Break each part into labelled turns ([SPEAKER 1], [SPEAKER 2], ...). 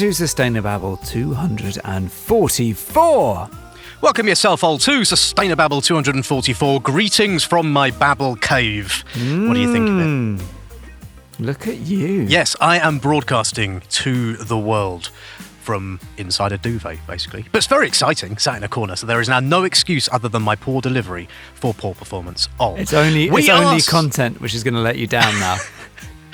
[SPEAKER 1] to Sustainababble 244.
[SPEAKER 2] Welcome yourself all to Sustainababble 244. Greetings from my Babble cave. What do you think of it?
[SPEAKER 1] Mm. Look at you.
[SPEAKER 2] Yes, I am broadcasting to the world from inside a duvet, basically. But it's very exciting, sat in a corner, so there is now no excuse other than my poor delivery for poor performance of.
[SPEAKER 1] It's only
[SPEAKER 2] We
[SPEAKER 1] it's only
[SPEAKER 2] s-
[SPEAKER 1] content which is going to let you down now.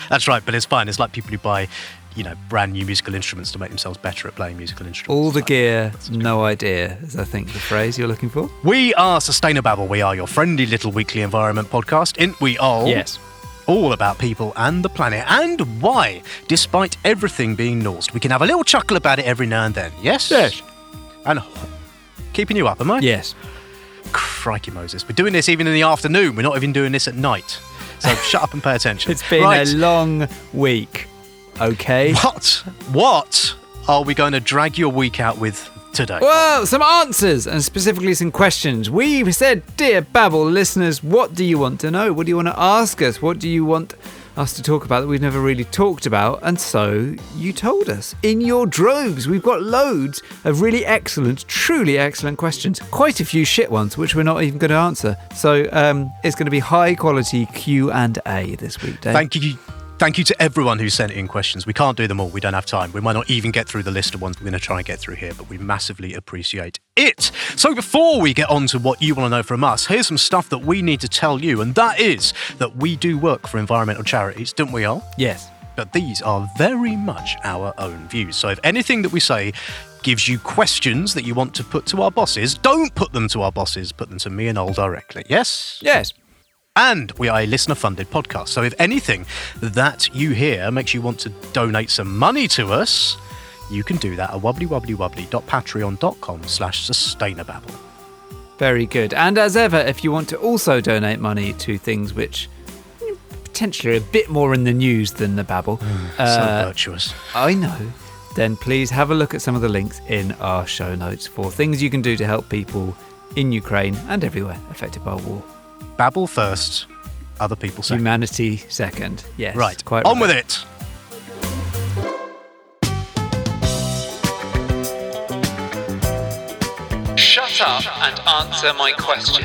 [SPEAKER 2] That's right, but it's fine. It's like people who buy, you know, brand new musical instruments to make themselves better at playing musical instruments.
[SPEAKER 1] All the
[SPEAKER 2] like-
[SPEAKER 1] gear, no idea, is I think the phrase you're looking for.
[SPEAKER 2] We are Sustainababble. We are your friendly little weekly environment podcast. In we all Yes all about people and the planet and why, despite everything being Norse, we can have a little chuckle about it every now and then. Yes?
[SPEAKER 1] Yes.
[SPEAKER 2] And keeping you up, am I?
[SPEAKER 1] Yes.
[SPEAKER 2] Crikey Moses. We're doing this even in the afternoon. We're not even doing this at night. So shut up and pay attention.
[SPEAKER 1] It's been
[SPEAKER 2] right.
[SPEAKER 1] a long week. Okay.
[SPEAKER 2] What? What are we going to drag your week out with today?
[SPEAKER 1] Well, some answers and specifically some questions. We said, Dear Babble listeners, what do you want to know? What do you want to ask us? What do you want us to talk about that we've never really talked about? And so you told us in your droves. We've got loads of really excellent, truly excellent questions. Quite a few shit ones, which we're not even going to answer. So um, it's going to be high quality Q and A this week, Dave.
[SPEAKER 2] Thank you. Thank you to everyone who sent in questions. We can't do them all. We don't have time. We might not even get through the list of ones we're going to try and get through here, but we massively appreciate it. So before we get on to what you want to know from us, here's some stuff that we need to tell you, and that is that we do work for environmental charities, don't we all?
[SPEAKER 1] yes.
[SPEAKER 2] But these are very much our own views. So if anything that we say gives you questions that you want to put to our bosses, don't put them to our bosses, put them to me and Ol directly. Yes?
[SPEAKER 1] Yes.
[SPEAKER 2] And we are a listener funded podcast. So if anything that you hear makes you want to donate some money to us, you can do that at wobblywobblywobbly.patreon.com slash sustainababble.
[SPEAKER 1] Very good. And as ever, if you want to also donate money to things which potentially are a bit more in the news than the Babble,
[SPEAKER 2] so
[SPEAKER 1] uh,
[SPEAKER 2] virtuous.
[SPEAKER 1] I know, then please have a look at some of the links in our show notes for things you can do to help people in Ukraine and everywhere affected by war.
[SPEAKER 2] Babble first, other people second.
[SPEAKER 1] Humanity second. Yes.
[SPEAKER 2] right,
[SPEAKER 1] Quite
[SPEAKER 2] on
[SPEAKER 1] right.
[SPEAKER 2] with it.
[SPEAKER 1] Shut up and answer my question.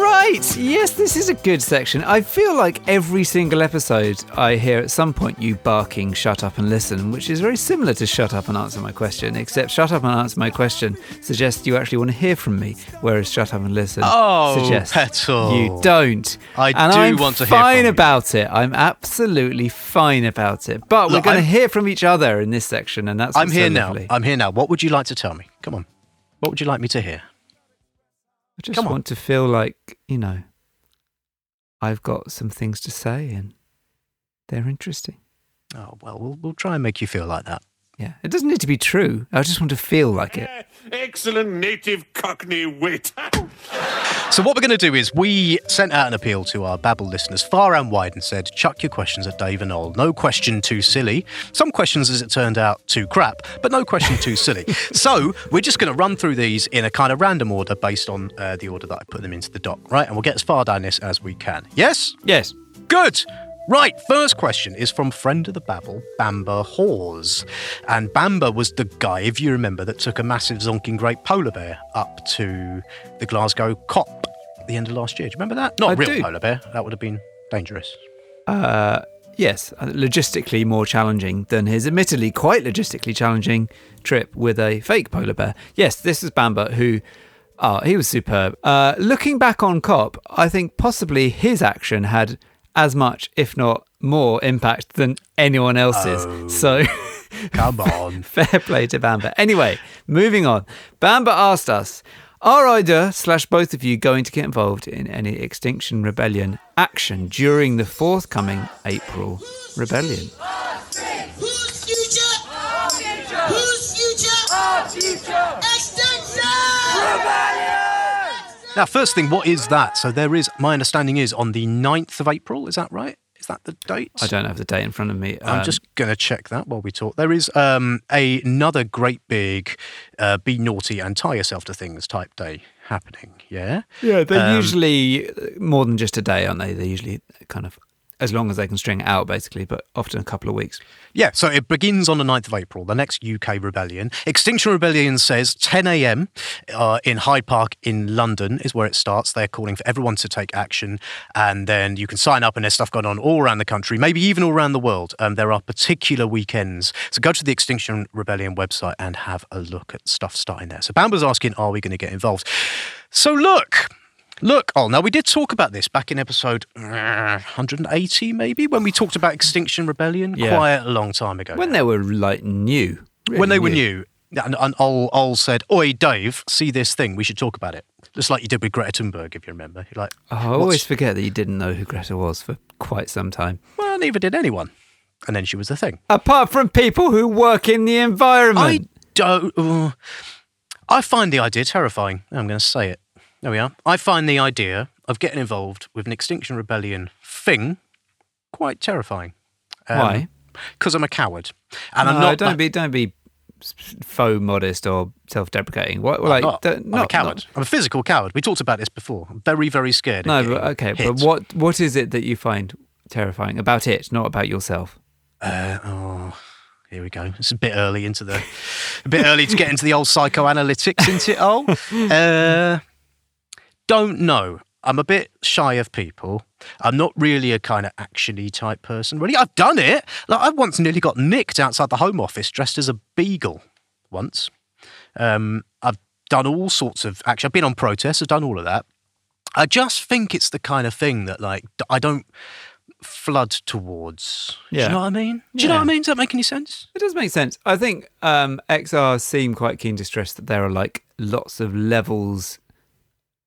[SPEAKER 1] Right, yes, this is a good section. I feel like every single episode I hear at some point you barking, shut up and listen, which is very similar to shut up and answer my question, except shut up and answer my question suggests you actually want to hear from me, whereas shut up and listen
[SPEAKER 2] Oh,
[SPEAKER 1] suggests
[SPEAKER 2] Petal.
[SPEAKER 1] you don't.
[SPEAKER 2] I
[SPEAKER 1] and
[SPEAKER 2] do
[SPEAKER 1] I'm
[SPEAKER 2] want to hear
[SPEAKER 1] fine
[SPEAKER 2] from you.
[SPEAKER 1] about it. I'm absolutely fine about it. But
[SPEAKER 2] Look,
[SPEAKER 1] we're going to hear from each other in this section, and that's
[SPEAKER 2] I'm here
[SPEAKER 1] so
[SPEAKER 2] now. I'm here now. What would you like to tell me? Come on. What would you like me to hear?
[SPEAKER 1] I just
[SPEAKER 2] Come on.
[SPEAKER 1] want to feel like, you know, I've got some things to say and they're interesting.
[SPEAKER 2] Oh, well, we'll, we'll try and make you feel like that.
[SPEAKER 1] Yeah. It doesn't need to be true. I just want to feel like it.
[SPEAKER 3] Excellent native cockney wit.
[SPEAKER 2] So what we're going to do is we sent out an appeal to our Babble listeners far and wide and said, chuck your questions at Dave and Ol. No question too silly. Some questions, as it turned out, too crap, but no question too silly. so we're just going to run through these in a kind of random order based on uh, the order that I put them into the doc, right? And we'll get as far down this as we can. Yes?
[SPEAKER 1] Yes.
[SPEAKER 2] Good. Right, first question is from friend of the Babble, Bamba Hawes. And Bamba was the guy, if you remember, that took a massive zonking great polar bear up to the Glasgow COP at the end of last year. Do you remember that? Not
[SPEAKER 1] I
[SPEAKER 2] a real
[SPEAKER 1] do.
[SPEAKER 2] polar bear. That would have been dangerous.
[SPEAKER 1] Uh, yes. uh, Logistically more challenging than his admittedly quite logistically challenging trip with a fake polar bear. Yes, this is Bamba who. Oh, he was superb. Uh, looking back on COP, I think possibly his action had as much, if not more, impact than anyone else's.
[SPEAKER 2] Oh.
[SPEAKER 1] So
[SPEAKER 2] Come on.
[SPEAKER 1] Fair play to Bamba. Anyway, moving on. Bamba asked us, are either slash both of you going to get involved in any Extinction Rebellion action during the forthcoming April Rebellion?
[SPEAKER 2] Now, first thing, what is that? So there is, my understanding is on the 9th of April. Is that right? Is that the date?
[SPEAKER 1] I don't have the date in front of me.
[SPEAKER 2] I'm
[SPEAKER 1] Um,
[SPEAKER 2] just going to check that while we talk. There is um, a, another great big uh, be naughty and tie yourself to things type day happening. Yeah.
[SPEAKER 1] Yeah, they're
[SPEAKER 2] Um,
[SPEAKER 1] usually uh, more than just a day, aren't they? They're usually kind of as long as they can string it out, basically, but often a couple of weeks.
[SPEAKER 2] Yeah, so it begins on the 9th of April, the next UK rebellion. Extinction Rebellion says 10 a.m. Uh, in Hyde Park in London is where it starts. They're calling for everyone to take action, and then you can sign up, and there's stuff going on all around the country, maybe even all around the world. Um, there are particular weekends. So go to the Extinction Rebellion website and have a look at stuff starting there. So Bamber's asking, are we going to get involved? So look, Look, oh, now we did talk about this back in episode uh, 180, maybe, when we talked about Extinction Rebellion
[SPEAKER 1] Yeah.
[SPEAKER 2] quite a long time ago.
[SPEAKER 1] When
[SPEAKER 2] now.
[SPEAKER 1] they were like new. really
[SPEAKER 2] when they were new, and, and Ol, Ol said, Oi, Dave, see this thing, we should talk about it. Just like you did with Greta Thunberg, if you remember. You're like,
[SPEAKER 1] Oh, I always forget that you didn't know who Greta was for quite some time.
[SPEAKER 2] well, neither did anyone. And then she was the thing.
[SPEAKER 1] Apart from people who work in the environment.
[SPEAKER 2] I don't. uh, I find the idea terrifying. I'm going to say it. There we are. I find the idea of getting involved with an Extinction Rebellion thing quite terrifying.
[SPEAKER 1] Why?
[SPEAKER 2] Because I'm a coward, and I'm not.
[SPEAKER 1] don't
[SPEAKER 2] that-
[SPEAKER 1] be don't be faux modest or self-deprecating. What like
[SPEAKER 2] I'm not.
[SPEAKER 1] don't-
[SPEAKER 2] I'm a coward. I'm a physical coward. We talked about this before. I'm very, very scared.
[SPEAKER 1] No, but okay,
[SPEAKER 2] hit.
[SPEAKER 1] but what what is it that you find terrifying about it, not about yourself?
[SPEAKER 2] Uh, oh, here we go. It's a bit early into the, a bit early to get into the old psychoanalytics, isn't it? Oh, uh, don't know. I'm a bit shy of people. I'm not really a kind of actiony type person. Really, I've done it. Like I once nearly got nicked outside the Home Office dressed as a beagle. Once, um, I've done all sorts of action. I've been on protests. I've done all of that. I just think it's the kind of thing that, like, I don't flood towards.
[SPEAKER 1] Yeah.
[SPEAKER 2] Do you know what I mean? Do you know what I mean? Does that make any sense?
[SPEAKER 1] It does make sense. I think um, XR seem quite keen to stress that there are like lots of levels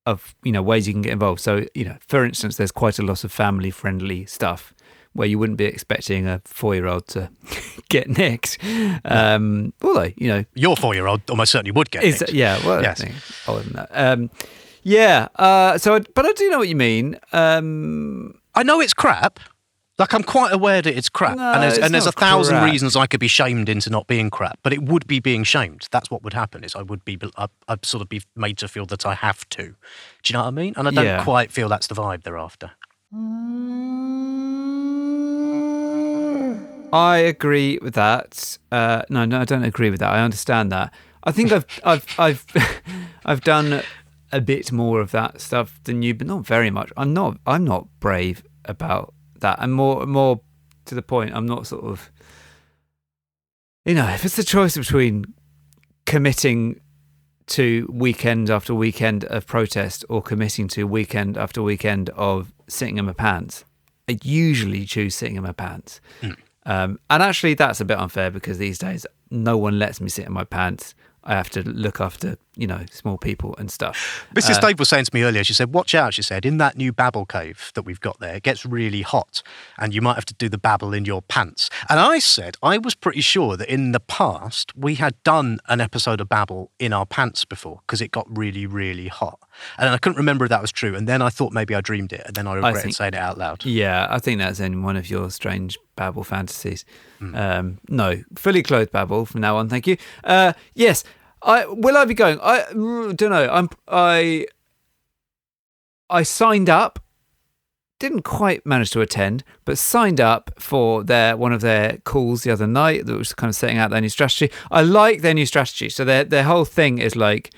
[SPEAKER 1] of you know ways you can get involved. So you know, for instance, there's quite a lot of family-friendly stuff where you wouldn't be expecting a four-year-old to get nicked. Um, although you know,
[SPEAKER 2] Your four-year-old almost certainly would get
[SPEAKER 1] is
[SPEAKER 2] nicked.
[SPEAKER 1] yeah, well,
[SPEAKER 2] Yes.
[SPEAKER 1] Older than that. Um, yeah. Uh, so, I, but I do know what you mean. Um,
[SPEAKER 2] I know it's crap. Like I'm quite aware that it's crap,
[SPEAKER 1] No,
[SPEAKER 2] and there's, and there's a thousand
[SPEAKER 1] crap.
[SPEAKER 2] reasons I could be shamed into not being crap. But it would be being shamed. That's what would happen. Is I would be, I'd, I'd sort of be made to feel that I have to. Do you know what I mean? And I don't
[SPEAKER 1] Yeah.
[SPEAKER 2] quite feel that's the vibe they're after.
[SPEAKER 1] I agree with that. Uh, no, no, I don't agree with that. I understand that. I think I've, I've, I've, I've done a bit more of that stuff than you, but not very much. I'm not, I'm not brave about that. I'm more, more to the point. I'm not sort of, you know, if it's the choice between committing to weekend after weekend of protest or committing to weekend after weekend of sitting in my pants, I usually choose sitting in my pants. Um, and actually, that's a bit unfair because these days no one lets me sit in my pants. I have to look after, you know, small people and stuff.
[SPEAKER 2] Mrs.
[SPEAKER 1] Uh,
[SPEAKER 2] Dave was saying to me earlier, she said, Watch out, she said, in that new babble cave that we've got there, it gets really hot and you might have to do the babble in your pants. And I said, I was pretty sure that in the past we had done an episode of Babble in our pants before because it got really, really hot. And I couldn't remember if that was true. And then I thought maybe I dreamed it and then I regretted
[SPEAKER 1] think-
[SPEAKER 2] saying it out loud.
[SPEAKER 1] Yeah, I think that's in one of your strange babble fantasies.
[SPEAKER 2] Hmm.
[SPEAKER 1] Um, no, fully clothed babble from now on. Thank you. Uh, yes, I will. I be going. I mm, don't know. I'm. I. I signed up. Didn't quite manage to attend, but signed up for their one of their calls the other night. That was kind of setting out their new strategy. I like their new strategy. So their their whole thing is like,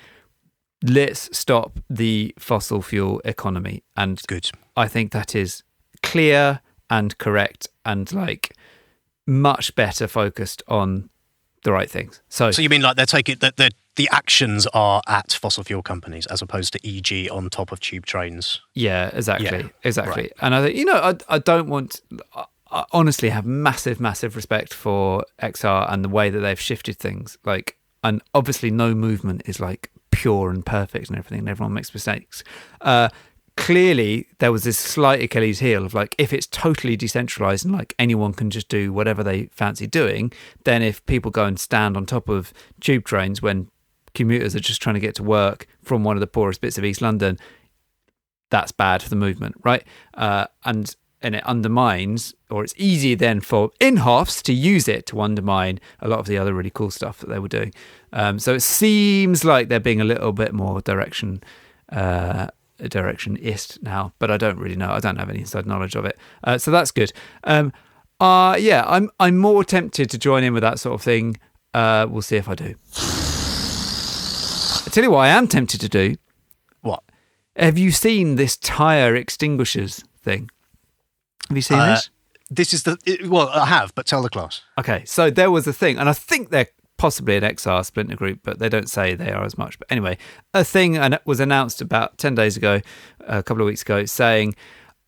[SPEAKER 1] let's stop the fossil fuel economy and
[SPEAKER 2] Good.
[SPEAKER 1] I think that is clear and correct and like much better focused on the right things. So,
[SPEAKER 2] So you mean like they're taking that the, the actions are at fossil fuel companies as opposed to EG on top of tube trains?
[SPEAKER 1] yeah, exactly,
[SPEAKER 2] Yeah,
[SPEAKER 1] exactly.
[SPEAKER 2] right.
[SPEAKER 1] And I think you know, I I don't want. I- I honestly have massive, massive respect for XR and the way that they've shifted things. Like, and obviously, no movement is like pure and perfect and everything. And everyone makes mistakes. Uh, clearly, there was this slight Achilles heel of like, if it's totally decentralized and like anyone can just do whatever they fancy doing, then if people go and stand on top of tube trains when commuters are just trying to get to work from one of the poorest bits of East London, that's bad for the movement, right? Uh, and and it undermines, or it's easy then for Inhofs to use it to undermine a lot of the other really cool stuff that they were doing. Um, so it seems like they're being a little bit more direction uh, direction ist now, but I don't really know. I don't have any inside knowledge of it, uh, so that's good. Um, uh, yeah, I'm I'm more tempted to join in with that sort of thing. Uh, we'll see if I do. I tell you what, I am tempted to do.
[SPEAKER 2] What?
[SPEAKER 1] Have you seen this tire extinguishers thing? Have you seen
[SPEAKER 2] Uh,
[SPEAKER 1] this?
[SPEAKER 2] This is the well, I have, but tell the class.
[SPEAKER 1] Okay, so there was a thing, and I think they're possibly an XR splinter group, but they don't say they are as much. But anyway, a thing was announced about 10 days ago, a couple of weeks ago, saying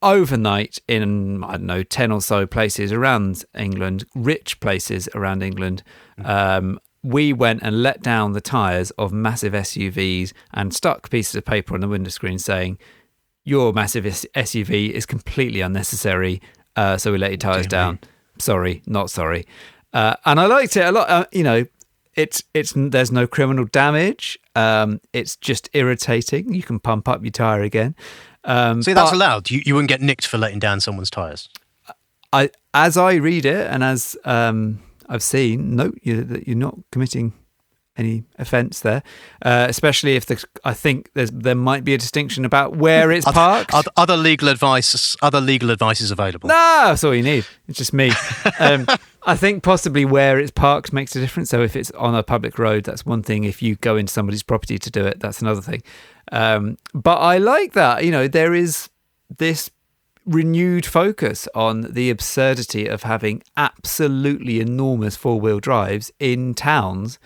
[SPEAKER 1] overnight in, I don't know, 10 or so places around England, rich places around England, um, we went and let down the tyres of massive SUVs and stuck pieces of paper on the window screen saying, your massive SUV is completely unnecessary. Uh, so we let your tires down. Sorry, not sorry. Uh, and I liked it a lot. Uh, you know, it's it's there's no criminal damage. Um, it's just irritating. You can pump up your tire again. Um,
[SPEAKER 2] See, that's
[SPEAKER 1] but
[SPEAKER 2] allowed. You, you wouldn't get nicked for letting down someone's tyres.
[SPEAKER 1] I, as I read it, and as um, I've seen, no, you, that you're not committing any offence there. Uh, especially if the, I think there's there might be a distinction about where it's parked.
[SPEAKER 2] Other, other legal advice, other legal advice is available.
[SPEAKER 1] No, that's all you need. It's just me. Um, I think possibly where it's parked makes a difference. So if it's on a public road, that's one thing. If you go into somebody's property to do it, that's another thing. Um, but I like that. You know, there is this renewed focus on the absurdity of having absolutely enormous four wheel drives in towns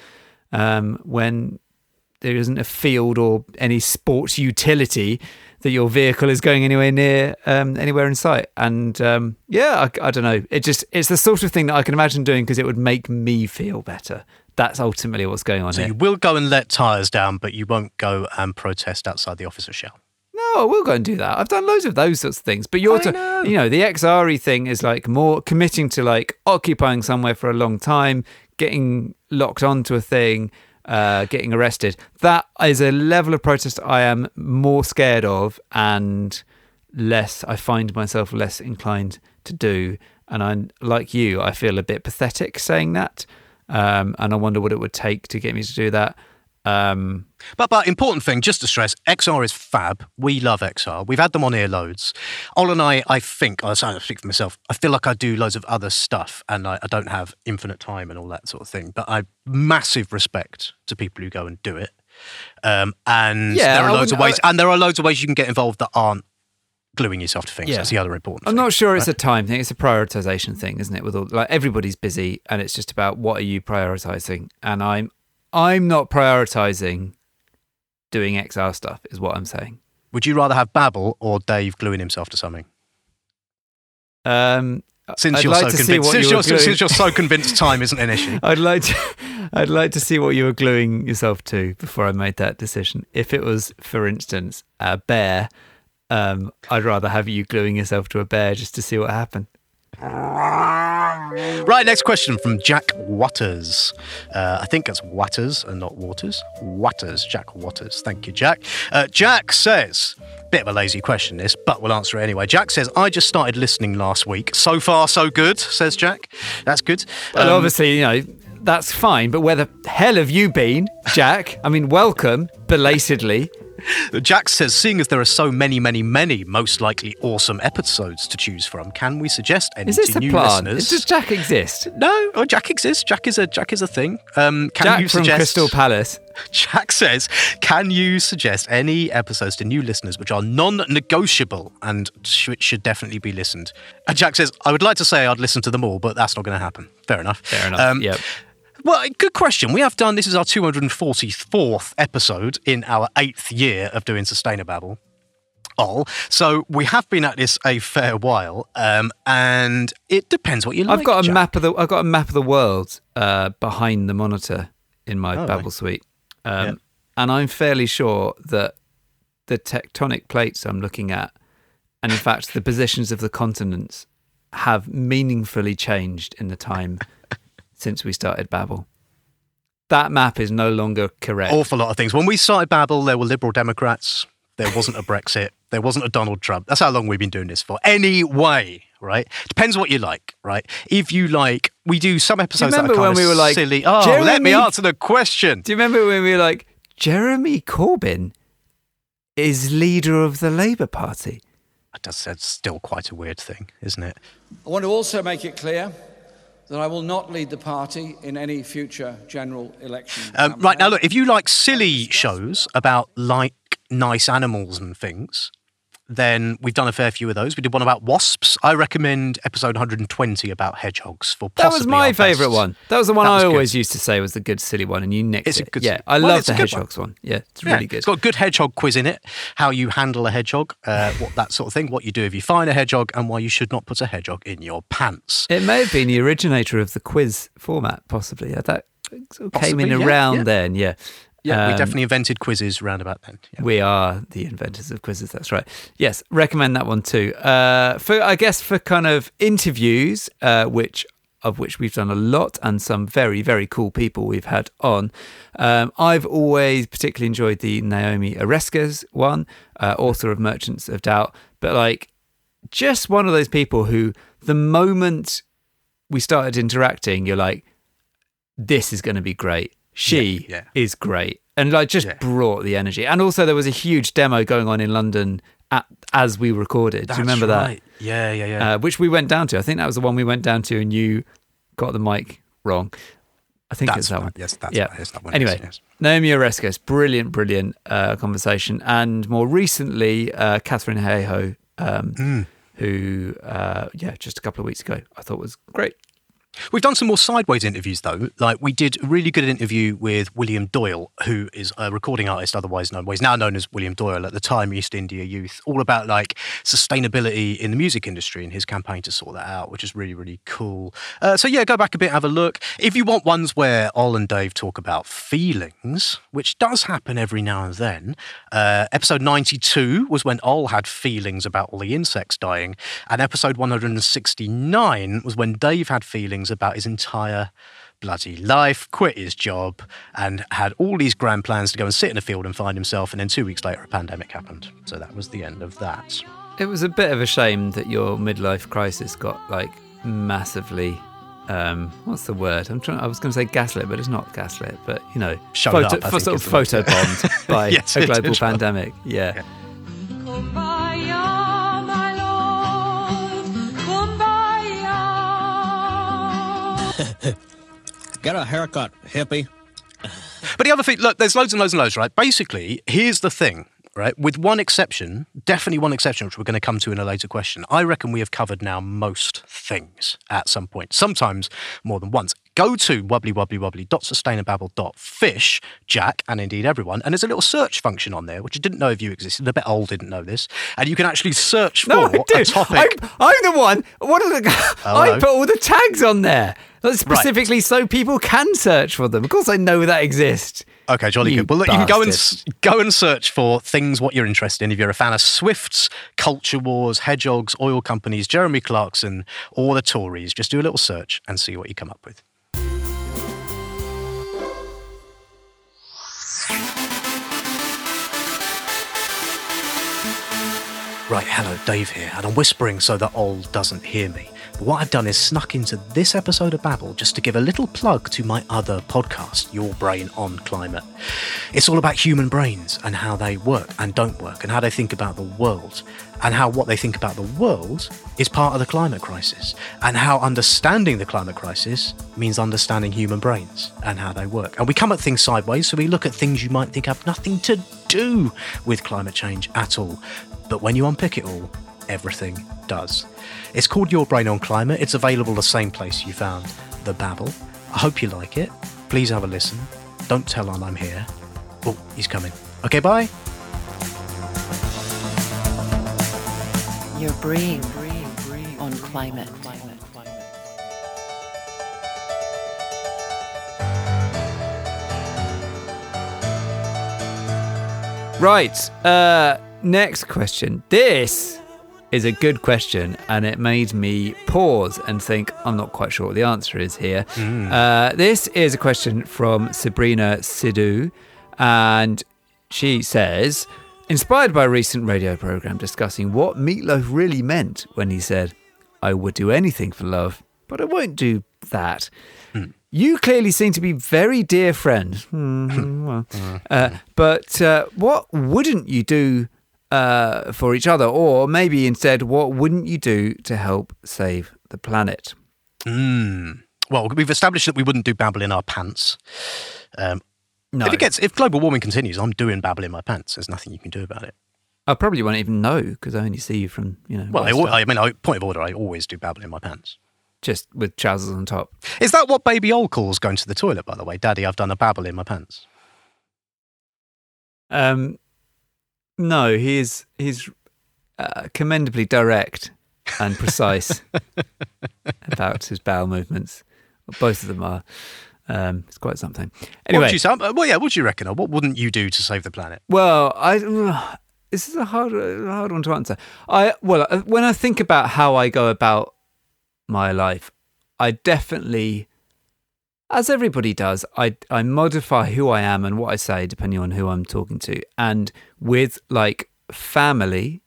[SPEAKER 1] um, when there isn't a field or any sports utility that your vehicle is going anywhere near um, anywhere in sight. And um, yeah, I, I don't know. It just it's the sort of thing that I can imagine doing because it would make me feel better. That's ultimately what's going on
[SPEAKER 2] So
[SPEAKER 1] here.
[SPEAKER 2] you will go and let tyres down, but you won't go and protest outside the officer shell.
[SPEAKER 1] No, I will go and do that. I've done loads of those sorts of things. But you're,
[SPEAKER 2] know.
[SPEAKER 1] you know, the XRE thing is like more committing to like occupying somewhere for a long time, getting locked onto a thing, uh, getting arrested. That is a level of protest I am more scared of and less, I find myself less inclined to do. And I, like you, I feel a bit pathetic saying that. Um, and I wonder what it would take to get me to do that. Um,
[SPEAKER 2] But but important thing, just to stress, XR is fab. We love XR. We've had them on here loads. Ol and I, I think, I speak for myself. I feel like I do loads of other stuff, and I, I don't have infinite time and all that sort of thing. But I massive respect to people who go and do it. Um, and
[SPEAKER 1] Yeah,
[SPEAKER 2] there are
[SPEAKER 1] I
[SPEAKER 2] loads of ways, and there are loads of ways you can get involved that aren't gluing yourself to things.
[SPEAKER 1] Yeah.
[SPEAKER 2] That's the other important.
[SPEAKER 1] I'm
[SPEAKER 2] thing.
[SPEAKER 1] not sure it's a time thing. It's a prioritization thing, isn't it? With all like everybody's busy, and it's just about what are you prioritizing. And I'm I'm not prioritizing doing XR stuff. Is what I'm saying.
[SPEAKER 2] Would you rather have Babble or Dave gluing himself to something?
[SPEAKER 1] Um,
[SPEAKER 2] Since
[SPEAKER 1] I'd
[SPEAKER 2] you're
[SPEAKER 1] like
[SPEAKER 2] so convinced, since
[SPEAKER 1] you gluing-
[SPEAKER 2] since you're so convinced, time isn't an issue.
[SPEAKER 1] I'd like to I'd like to see what you were gluing yourself to before I made that decision. If it was, for instance, a bear, um, I'd rather have you gluing yourself to a bear just to see what happened.
[SPEAKER 2] Right, next question from Jack Waters. Uh, I think it's Waters and not Waters. Waters, Jack Waters. Thank you, Jack. Uh, Jack says, bit of a lazy question this, but we'll answer it anyway. Jack says, I just started listening last week. So far, so good, says Jack. That's good.
[SPEAKER 1] Well,
[SPEAKER 2] Um,
[SPEAKER 1] obviously, you know, that's fine, but where the hell have you been, Jack? I mean, welcome, belatedly.
[SPEAKER 2] Jack says, seeing as there are so many, many, many most likely awesome episodes to choose from, can we suggest any
[SPEAKER 1] Is this
[SPEAKER 2] to new
[SPEAKER 1] plan?
[SPEAKER 2] listeners?
[SPEAKER 1] Does Jack exist?
[SPEAKER 2] No, oh, Jack exists. Jack is a Jack is a thing. Um, can
[SPEAKER 1] Jack
[SPEAKER 2] you
[SPEAKER 1] from
[SPEAKER 2] suggest
[SPEAKER 1] Crystal Palace.
[SPEAKER 2] Jack says, "Can you suggest any episodes to new listeners which are non-negotiable and sh- should definitely be listened?" And Jack says, "I would like to say I'd listen to them all, but that's not going to happen." Fair enough.
[SPEAKER 1] Fair enough.
[SPEAKER 2] Um,
[SPEAKER 1] yep.
[SPEAKER 2] Well, good question. We have done this is our 244th episode in our eighth year of doing Sustainababble. All so we have been at this a fair while, um, and it depends what you like.
[SPEAKER 1] I've got a
[SPEAKER 2] Jack.
[SPEAKER 1] map of the I've got a map of the world uh, behind the monitor in my
[SPEAKER 2] Oh,
[SPEAKER 1] Babble
[SPEAKER 2] right.
[SPEAKER 1] suite, um,
[SPEAKER 2] Yeah.
[SPEAKER 1] and I'm fairly sure that the tectonic plates I'm looking at, and in fact the positions of the continents, have meaningfully changed in the time since we started Babble. That map is no longer correct.
[SPEAKER 2] awful lot of things. When we started Babble, there were Liberal Democrats. There wasn't a Brexit. There wasn't a Donald Trump. That's how long we've been doing this for. Anyway, right? Depends what you like, right? If you like, we do some episodes that are
[SPEAKER 1] remember
[SPEAKER 2] kind
[SPEAKER 1] when
[SPEAKER 2] of
[SPEAKER 1] we were like,
[SPEAKER 2] silly. Oh, let me answer the question.
[SPEAKER 1] Do you remember when we were like, Jeremy Corbyn is leader of the Labour Party.
[SPEAKER 2] That's, that's still quite a weird thing, isn't it?
[SPEAKER 4] I want to also make it clear that I will not lead the party in any future general election.
[SPEAKER 2] Um, right now, look, if you like silly shows about like nice animals and things, then we've done a fair few of those. We did one about wasps. I recommend episode 120 about hedgehogs for
[SPEAKER 1] That was my favourite one. That was the one
[SPEAKER 2] That
[SPEAKER 1] I
[SPEAKER 2] was good.
[SPEAKER 1] always used to say was the good silly one, and you nicked
[SPEAKER 2] It's a
[SPEAKER 1] it.
[SPEAKER 2] good-
[SPEAKER 1] yeah, I
[SPEAKER 2] well,
[SPEAKER 1] love the
[SPEAKER 2] a good one.
[SPEAKER 1] one. Yeah, it's
[SPEAKER 2] Yeah,
[SPEAKER 1] really good.
[SPEAKER 2] It's got a good hedgehog quiz in it. How you handle a hedgehog, uh, what that sort of thing. What you do if you find a hedgehog, and why you should not put a hedgehog in your pants.
[SPEAKER 1] It may have been the originator of the quiz format, possibly. Yeah, that came in
[SPEAKER 2] Possibly, yeah,
[SPEAKER 1] around
[SPEAKER 2] yeah.
[SPEAKER 1] then. Yeah,
[SPEAKER 2] Yeah, we
[SPEAKER 1] Um,
[SPEAKER 2] definitely invented quizzes round about then. Yeah.
[SPEAKER 1] We are the inventors of quizzes. That's right. Yes, recommend that one too. Uh, for I guess for kind of interviews, uh, which of which we've done a lot, and some very very cool people we've had on. Um, I've always particularly enjoyed the Naomi Oreskes one, uh, author of Merchants of Doubt. But like, just one of those people who, the moment we started interacting, you're like, this is going to be great. She
[SPEAKER 2] Yeah, yeah.
[SPEAKER 1] is great. And like just
[SPEAKER 2] Yeah.
[SPEAKER 1] brought the energy. And also there was a huge demo going on in London at, as we recorded. Do you remember
[SPEAKER 2] right. Yeah, yeah, yeah.
[SPEAKER 1] Uh, which we went down to. I think that was the one we went down to and you got the mic wrong. I think
[SPEAKER 2] That's
[SPEAKER 1] it's that
[SPEAKER 2] right.
[SPEAKER 1] one.
[SPEAKER 2] Yes, that's
[SPEAKER 1] yeah.
[SPEAKER 2] Yes, that one
[SPEAKER 1] Anyway,
[SPEAKER 2] yes.
[SPEAKER 1] Naomi Oreskes, brilliant, brilliant uh, conversation. And more recently, uh, Katharine Hayhoe, um,
[SPEAKER 2] Hmm.
[SPEAKER 1] who, uh, yeah, just a couple of weeks ago, I thought was great.
[SPEAKER 2] We've done some more sideways interviews though. Like we did a really good interview with William Doyle, who is a recording artist, otherwise known, well, he's now known as William Doyle at the time East India Youth, all about like sustainability in the music industry and his campaign to sort that out, which is really, really cool. Uh, so yeah, go back a bit, have a look. If you want ones where Ol and Dave talk about feelings, which does happen every now and then, uh, episode 92 was when Ol had feelings about all the insects dying, and episode 169 was when Dave had feelings about his entire bloody life, quit his job, and had all these grand plans to go and sit in a field and find himself. And then two weeks later, a pandemic happened. So that was the end of that.
[SPEAKER 1] It was a bit of a shame that your midlife crisis got like massively. Um, what's the word? I'm trying. I was going to say gaslit, but it's not gaslit. But you know,
[SPEAKER 2] Showed
[SPEAKER 1] photo,
[SPEAKER 2] up,
[SPEAKER 1] sort of
[SPEAKER 2] the word.
[SPEAKER 1] photobombed by
[SPEAKER 2] Yes,
[SPEAKER 1] a global
[SPEAKER 2] did show up.
[SPEAKER 1] pandemic. Yeah.
[SPEAKER 5] Get a haircut, hippie.
[SPEAKER 2] But the other thing, look, there's loads and loads and loads, right? Basically, here's the thing, right? With one exception, definitely one exception, which we're going to come to in a later question. I reckon we have covered now most things at some point, sometimes more than once. Go to wobbly wobbly wobbly dot sustainababble dot fish, Jack, and indeed everyone, and there's a little search function on there, which I didn't know if you existed. I bet Ol didn't know this, and you can actually search for
[SPEAKER 1] No, I
[SPEAKER 2] a
[SPEAKER 1] do.
[SPEAKER 2] topic.
[SPEAKER 1] I'm, I'm the one. What are the? I
[SPEAKER 2] hello.
[SPEAKER 1] put all the tags on there. Specifically so people can search for them. Of course, I know that exists.
[SPEAKER 2] Okay, jolly
[SPEAKER 1] You
[SPEAKER 2] good. Well, look, you can go and go and search for things what you're interested in. If you're a fan of Swifts, culture wars, hedgehogs, oil companies, Jeremy Clarkson, or the Tories, just do a little search and see what you come up with. Right, hello, Dave here, and I'm whispering so that Ol doesn't hear me. What I've done is snuck into this episode of Babble just to give a little plug to my other podcast, Your Brain on Climate. It's all about human brains and how they work and don't work, and how they think about the world, and how what they think about the world is part of the climate crisis, and how understanding the climate crisis means understanding human brains and how they work. And we come at things sideways, so we look at things you might think have nothing to do with climate change at all. But when you unpick it all, everything does. It's called Your Brain on Climate. It's available the same place you found The Babble. I hope you like it. Please have a listen. Don't tell on I'm here. Oh, he's coming. Okay, bye.
[SPEAKER 6] Your brain on climate.
[SPEAKER 1] Right. Uh, next question. This is a good question, and it made me pause and think, I'm not quite sure what the answer is here. Uh, this is a question from Sabrina Sidhu, and she says, inspired by a recent radio program discussing what Meatloaf really meant when he said, I would do anything for love, but I won't do that. you clearly seem to be very dear friends. Hmm, well, uh, but uh, what wouldn't you do uh, for each other? Or maybe instead, what wouldn't you do to help save the planet?
[SPEAKER 2] Mm. Well, we've established that we wouldn't do babble in our pants. Um,
[SPEAKER 1] No.
[SPEAKER 2] If it gets, if global warming continues, I'm doing babble in my pants. There's nothing you can do about it.
[SPEAKER 1] I probably won't even know because I only see you from, you know,
[SPEAKER 2] Well, I, I mean, I, point of order, I always do babble in my pants.
[SPEAKER 1] just with trousers on top.
[SPEAKER 2] Is that what Baby Ol calls going to the toilet? By the way, Daddy, I've done a babble in my pants.
[SPEAKER 1] Um, no, he's he's uh, commendably direct and precise about his bowel movements. Both of them are. Um, it's quite something.
[SPEAKER 2] what
[SPEAKER 1] Anyway,
[SPEAKER 2] would you? Uh, Well, yeah, what do you reckon? Or what wouldn't you do to save the planet?
[SPEAKER 1] well, I this is a hard a hard one to answer. I well, uh, when I think about how I go about my life, I definitely, as everybody does, I I modify who I am and what I say depending on who I'm talking to, and with like family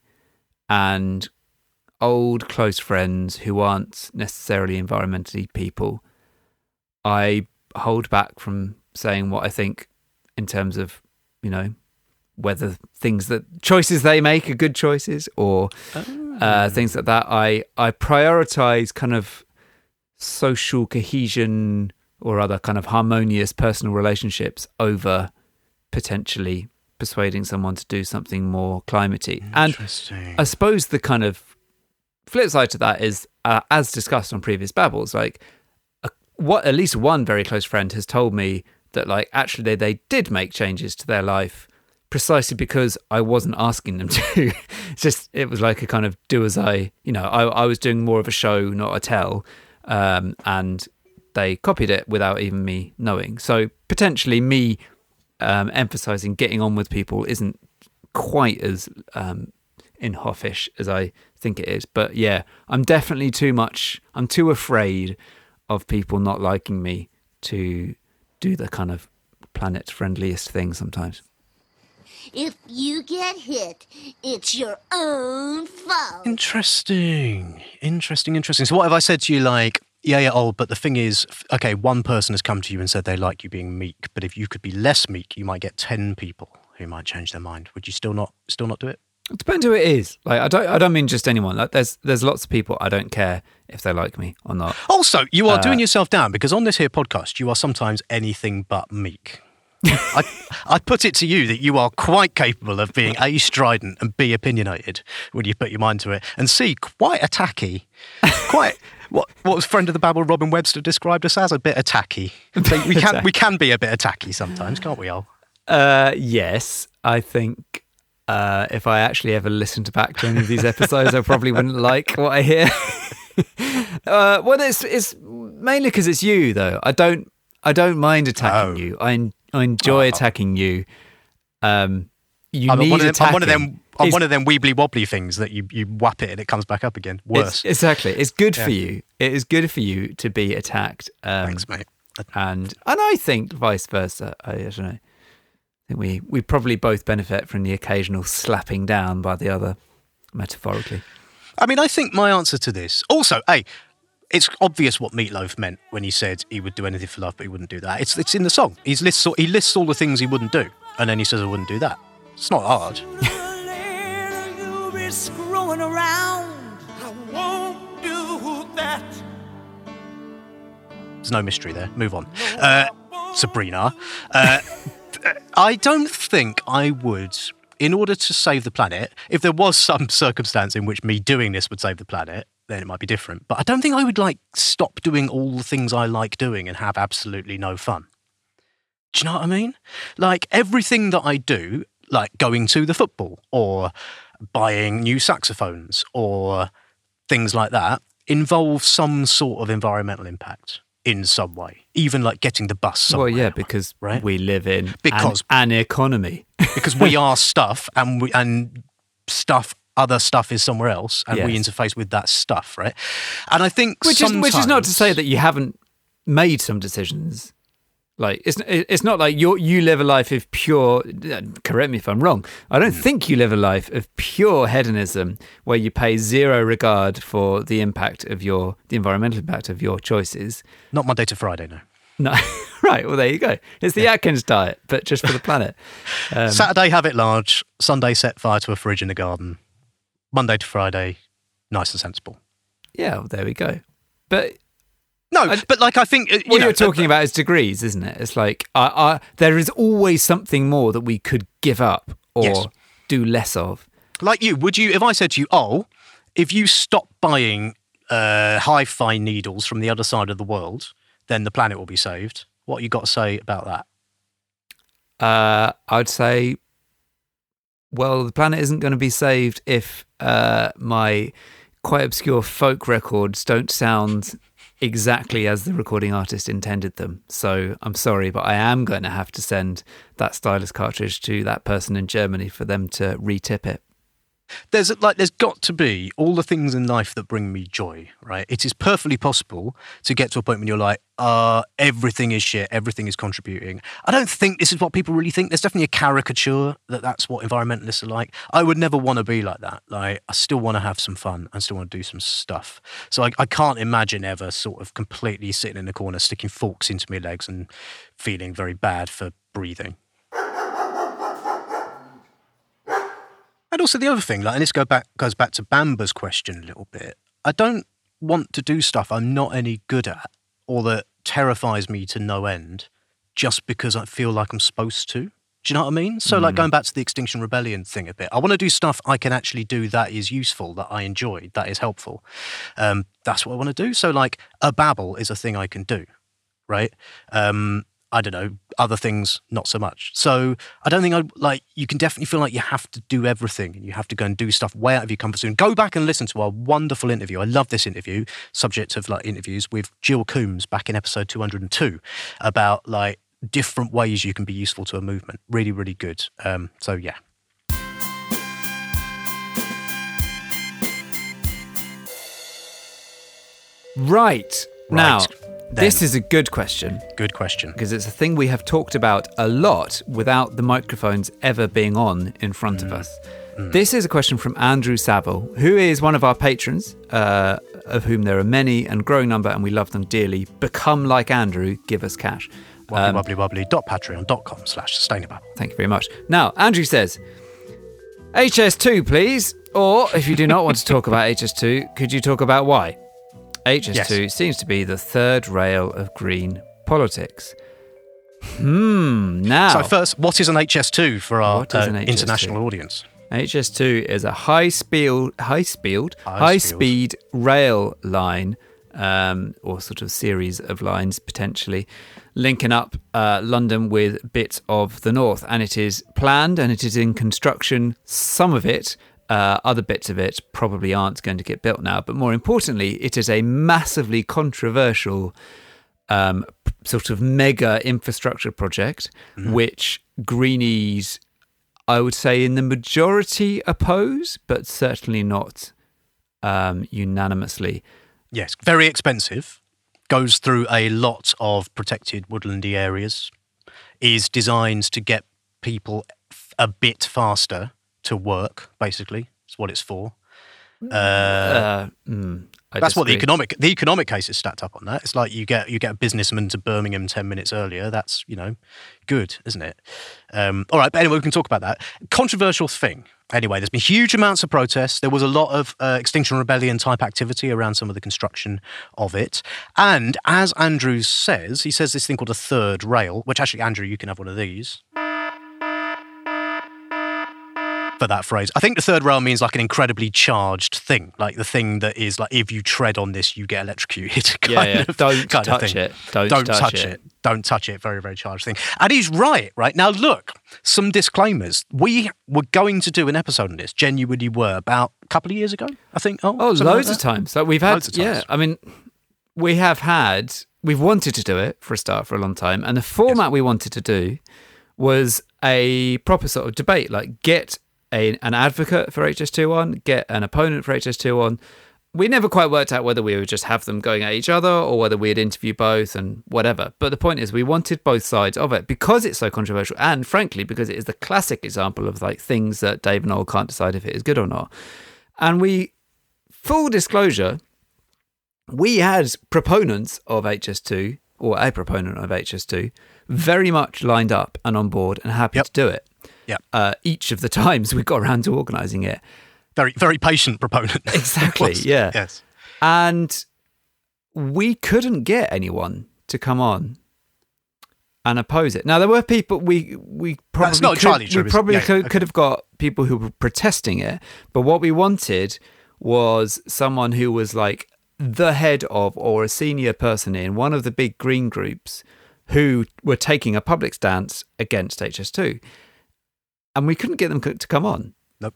[SPEAKER 1] and old close friends who aren't necessarily environmentally people, I hold back from saying what I think in terms of, you know, whether things that choices they make are good choices or uh, things like that. I I prioritize kind of social cohesion or other kind of harmonious personal relationships over potentially persuading someone to do something more climatey. And I suppose the kind of flip side to that is, uh, as discussed on previous babbles, like a, what at least one very close friend has told me that like actually they, they did make changes to their life precisely because I wasn't asking them to. it's just it was like a kind of do as I, you know, I, I was doing more of a show, not a tell, um, and they copied it without even me knowing. So potentially me um, emphasizing getting on with people isn't quite as um, in hoffish as I think it is. But yeah, I'm definitely too much. I'm too afraid of people not liking me to do the kind of planet friendliest thing sometimes.
[SPEAKER 7] If you get hit, it's your own fault.
[SPEAKER 2] Interesting. Interesting, interesting. So, what have I said to you like, yeah, yeah, oh, but the thing is, okay, one person has come to you and said they like you being meek, but if you could be less meek, you might get 10 people who might change their mind. Would you still not still not do it?
[SPEAKER 1] It depends who it is. Like I don't I don't mean just anyone. Like there's there's lots of people I don't care if they like me or not.
[SPEAKER 2] Also, you are
[SPEAKER 1] Uh,
[SPEAKER 2] doing yourself down because on this here podcast, you are sometimes anything but meek. I, I'd put it to you that you are quite capable of being A, strident and B, opinionated when you put your mind to it, and C, quite attacky. Quite. What, what was friend of the Babble Robin Webster described us as? A bit attacky. We can we can be a bit attacky sometimes, can't we all?
[SPEAKER 1] Uh, yes, I think uh, if I actually ever listened back to any of these episodes, I probably wouldn't like what I hear. uh, well, it's it's mainly because it's you, though. I don't I don't mind attacking
[SPEAKER 2] Oh.
[SPEAKER 1] you. I I enjoy attacking you. Um, you
[SPEAKER 2] I'm
[SPEAKER 1] need
[SPEAKER 2] one, them, I'm one of them. I'm one of them weebly wobbly things that you you whap it and it comes back up again.
[SPEAKER 1] It's,
[SPEAKER 2] Worse.
[SPEAKER 1] exactly. It's good for you. It is good for you to be attacked. Um,
[SPEAKER 2] Thanks, mate.
[SPEAKER 1] and and I think vice versa. I, I don't know. I think we we probably both benefit from the occasional slapping down by the other, metaphorically.
[SPEAKER 2] I mean, I think my answer to this. Also, hey, it's obvious what Meatloaf meant when he said he would do anything for love, but he wouldn't do that. It's it's in the song. He lists all, he lists all the things he wouldn't do, and then he says I wouldn't do that. It's not hard.
[SPEAKER 8] You'll screwing around. I won't do that.
[SPEAKER 2] There's no mystery there. Move on. Uh, Sabrina. Uh, I don't think I would, in order to save the planet, if there was some circumstance in which me doing this would save the planet, then it might be different. But I don't think I would like stop doing all the things I like doing and have absolutely no fun. Do you know what I mean? Like everything that I do, like going to the football or buying new saxophones or things like that, involve some sort of environmental impact in some way, even like getting the bus somewhere.
[SPEAKER 1] well, yeah, because
[SPEAKER 2] right?
[SPEAKER 1] we live in an-
[SPEAKER 2] Because-
[SPEAKER 1] an, economy.
[SPEAKER 2] because we are stuff and we and stuff other stuff is somewhere else and we interface with that stuff right and i think
[SPEAKER 1] which is which is not to say that you haven't made some decisions. Like it's it's not like you you live a life of pure. Correct me if I'm wrong. I don't think you live a life of pure hedonism where you pay zero regard for the impact of your the environmental impact of your choices.
[SPEAKER 2] not monday to friday no
[SPEAKER 1] No, right. Well, there you go. It's the Atkins diet, but just for the planet. Um,
[SPEAKER 2] Saturday, have it large. Sunday, set fire to a fridge in the garden. Monday to Friday, nice and sensible.
[SPEAKER 1] yeah, well, there we go. But
[SPEAKER 2] No,
[SPEAKER 1] I-
[SPEAKER 2] but like I think uh, you
[SPEAKER 1] what
[SPEAKER 2] know,
[SPEAKER 1] you're talking about is degrees, isn't it? It's like I, I, there is always something more that we could give up or
[SPEAKER 2] Yes.
[SPEAKER 1] do less of.
[SPEAKER 2] Like you, would you? If I said to you, "Oh, if you stop buying uh, hi-fi needles from the other side of the world, then the planet will be saved." What you got to say about that?
[SPEAKER 1] Uh, I'd say, well, the planet isn't going to be saved if uh, my quite obscure folk records don't sound exactly as the recording artist intended them. So I'm sorry, but I am going to have to send that stylus cartridge to that person in Germany for them to retip it.
[SPEAKER 2] There's like there's got to be all the things in life that bring me joy, right? It is perfectly possible to get to a point when you're like, uh, everything is shit, everything is contributing. I don't think this is what people really think. There's definitely a caricature that that's what environmentalists are like. I would never want to be like that. Like, I still want to have some fun. I still want to do some stuff. So I, I can't imagine ever sort of completely sitting in the corner, sticking forks into my legs and feeling very bad for breathing. And also the other thing, like, and this go back goes back to Bamba's question a little bit. I don't want to do stuff I'm not any good at, or that terrifies me to no end, just because I feel like I'm supposed to. Do you know what I mean? So, like going back to the Extinction Rebellion thing a bit, I want to do stuff I can actually do that is useful, that I enjoy, that is helpful. Um, that's what I want to do. So, like a babble is a thing I can do, right? Um, I don't know, other things not so much. So I don't think I like you can definitely feel like you have to do everything and you have to go and do stuff way out of your comfort zone. Go back and listen to our wonderful interview. I love this interview, subject of like interviews with Jill Coombs back in episode 202 about like different ways you can be useful to a movement. Really, really good. Um, so yeah.
[SPEAKER 1] Right. Now,
[SPEAKER 2] Right.
[SPEAKER 1] this is a good question
[SPEAKER 2] Good question.
[SPEAKER 1] because it's a thing we have talked about a lot without the microphones ever being on in front of mm. us. Mm. This is a question from Andrew Saville, who is one of our patrons, uh, of whom there are many and growing number, and we love them dearly. Become like Andrew, give us cash.
[SPEAKER 2] Um, wobbly wobbly wobbly dot patreon dot com slash sustainable.
[SPEAKER 1] Thank you very much. Now, Andrew says, HS2, please. Or if you do not want to talk about HS2, could you talk about why? HS2 seems to be the third rail of green politics. Hmm. Now,
[SPEAKER 2] So first, what is an HS2 for our uh,
[SPEAKER 1] an HS2?
[SPEAKER 2] international audience?
[SPEAKER 1] HS2 is a high speed, high speed, high speed rail line, um, or sort of series of lines potentially linking up uh, London with bits of the north, and it is planned and it is in construction. Some of it. Uh, other bits of it probably aren't going to get built now, but more importantly, it is a massively controversial um, sort of mega infrastructure project, which Greenies, I would say, in the majority oppose, but certainly not um, unanimously.
[SPEAKER 2] Yes, very expensive. Goes through a lot of protected woodlandy areas. Is designed to get people a bit faster to work. Basically, is what it's for. Uh,
[SPEAKER 1] Uh, mm, I
[SPEAKER 2] that's what the economic the economic case is stacked up on that. It's like you get you get a businessman to Birmingham ten minutes earlier. That's you know good, isn't it? Um, all right, but anyway, we can talk about that controversial thing. Anyway, there's been huge amounts of protests. There was a lot of uh, Extinction Rebellion type activity around some of the construction of it. And as Andrews says, he says this thing called a third rail, which actually, Andrew, you can have one of these. For that phrase, I think the third rail means like an incredibly charged thing, like the thing that is like if you tread on this, you get electrocuted. Kind
[SPEAKER 1] Yeah, yeah.
[SPEAKER 2] Of,
[SPEAKER 1] Don't
[SPEAKER 2] kind of
[SPEAKER 1] touch
[SPEAKER 2] thing.
[SPEAKER 1] it. Don't touch
[SPEAKER 2] touch
[SPEAKER 1] it.
[SPEAKER 2] it. Don't touch it. Very, very charged thing. And he's right, right? Now, look, some disclaimers. We were going to do an episode on this, genuinely were, about a couple of years ago, I think. Oh,
[SPEAKER 1] Oh,
[SPEAKER 2] something like
[SPEAKER 1] loads of times. Like we've had,
[SPEAKER 2] Loads of
[SPEAKER 1] yeah. I mean, we have had, we've wanted to do it for a start for a long time, and the format we wanted to do was a proper sort of debate. Like, get a, an advocate for HS2 on, get an opponent for HS2 on. We never quite worked out whether we would just have them going at each other or whether we'd interview both and whatever. But the point is, we wanted both sides of it because it's so controversial, and frankly, because it is the classic example of like things that Dave and Ol can't decide if it is good or not. And we, full disclosure, we had proponents of HS2 or a proponent of HS2, very much lined up and on board and happy
[SPEAKER 2] Yep.
[SPEAKER 1] to do it.
[SPEAKER 2] Yeah.
[SPEAKER 1] Uh, each of the times we got around to organising it.
[SPEAKER 2] Very, very patient proponent.
[SPEAKER 1] Exactly, yeah.
[SPEAKER 2] Yes.
[SPEAKER 1] And we couldn't get anyone to come on and oppose it. Now there were people we we probably could,
[SPEAKER 2] true,
[SPEAKER 1] we probably
[SPEAKER 2] yeah,
[SPEAKER 1] could,
[SPEAKER 2] okay.
[SPEAKER 1] could have got people who were protesting it, but what we wanted was someone who was like the head of or a senior person in one of the big green groups who were taking a public stance against HS2. And we couldn't get them to come on, Nope,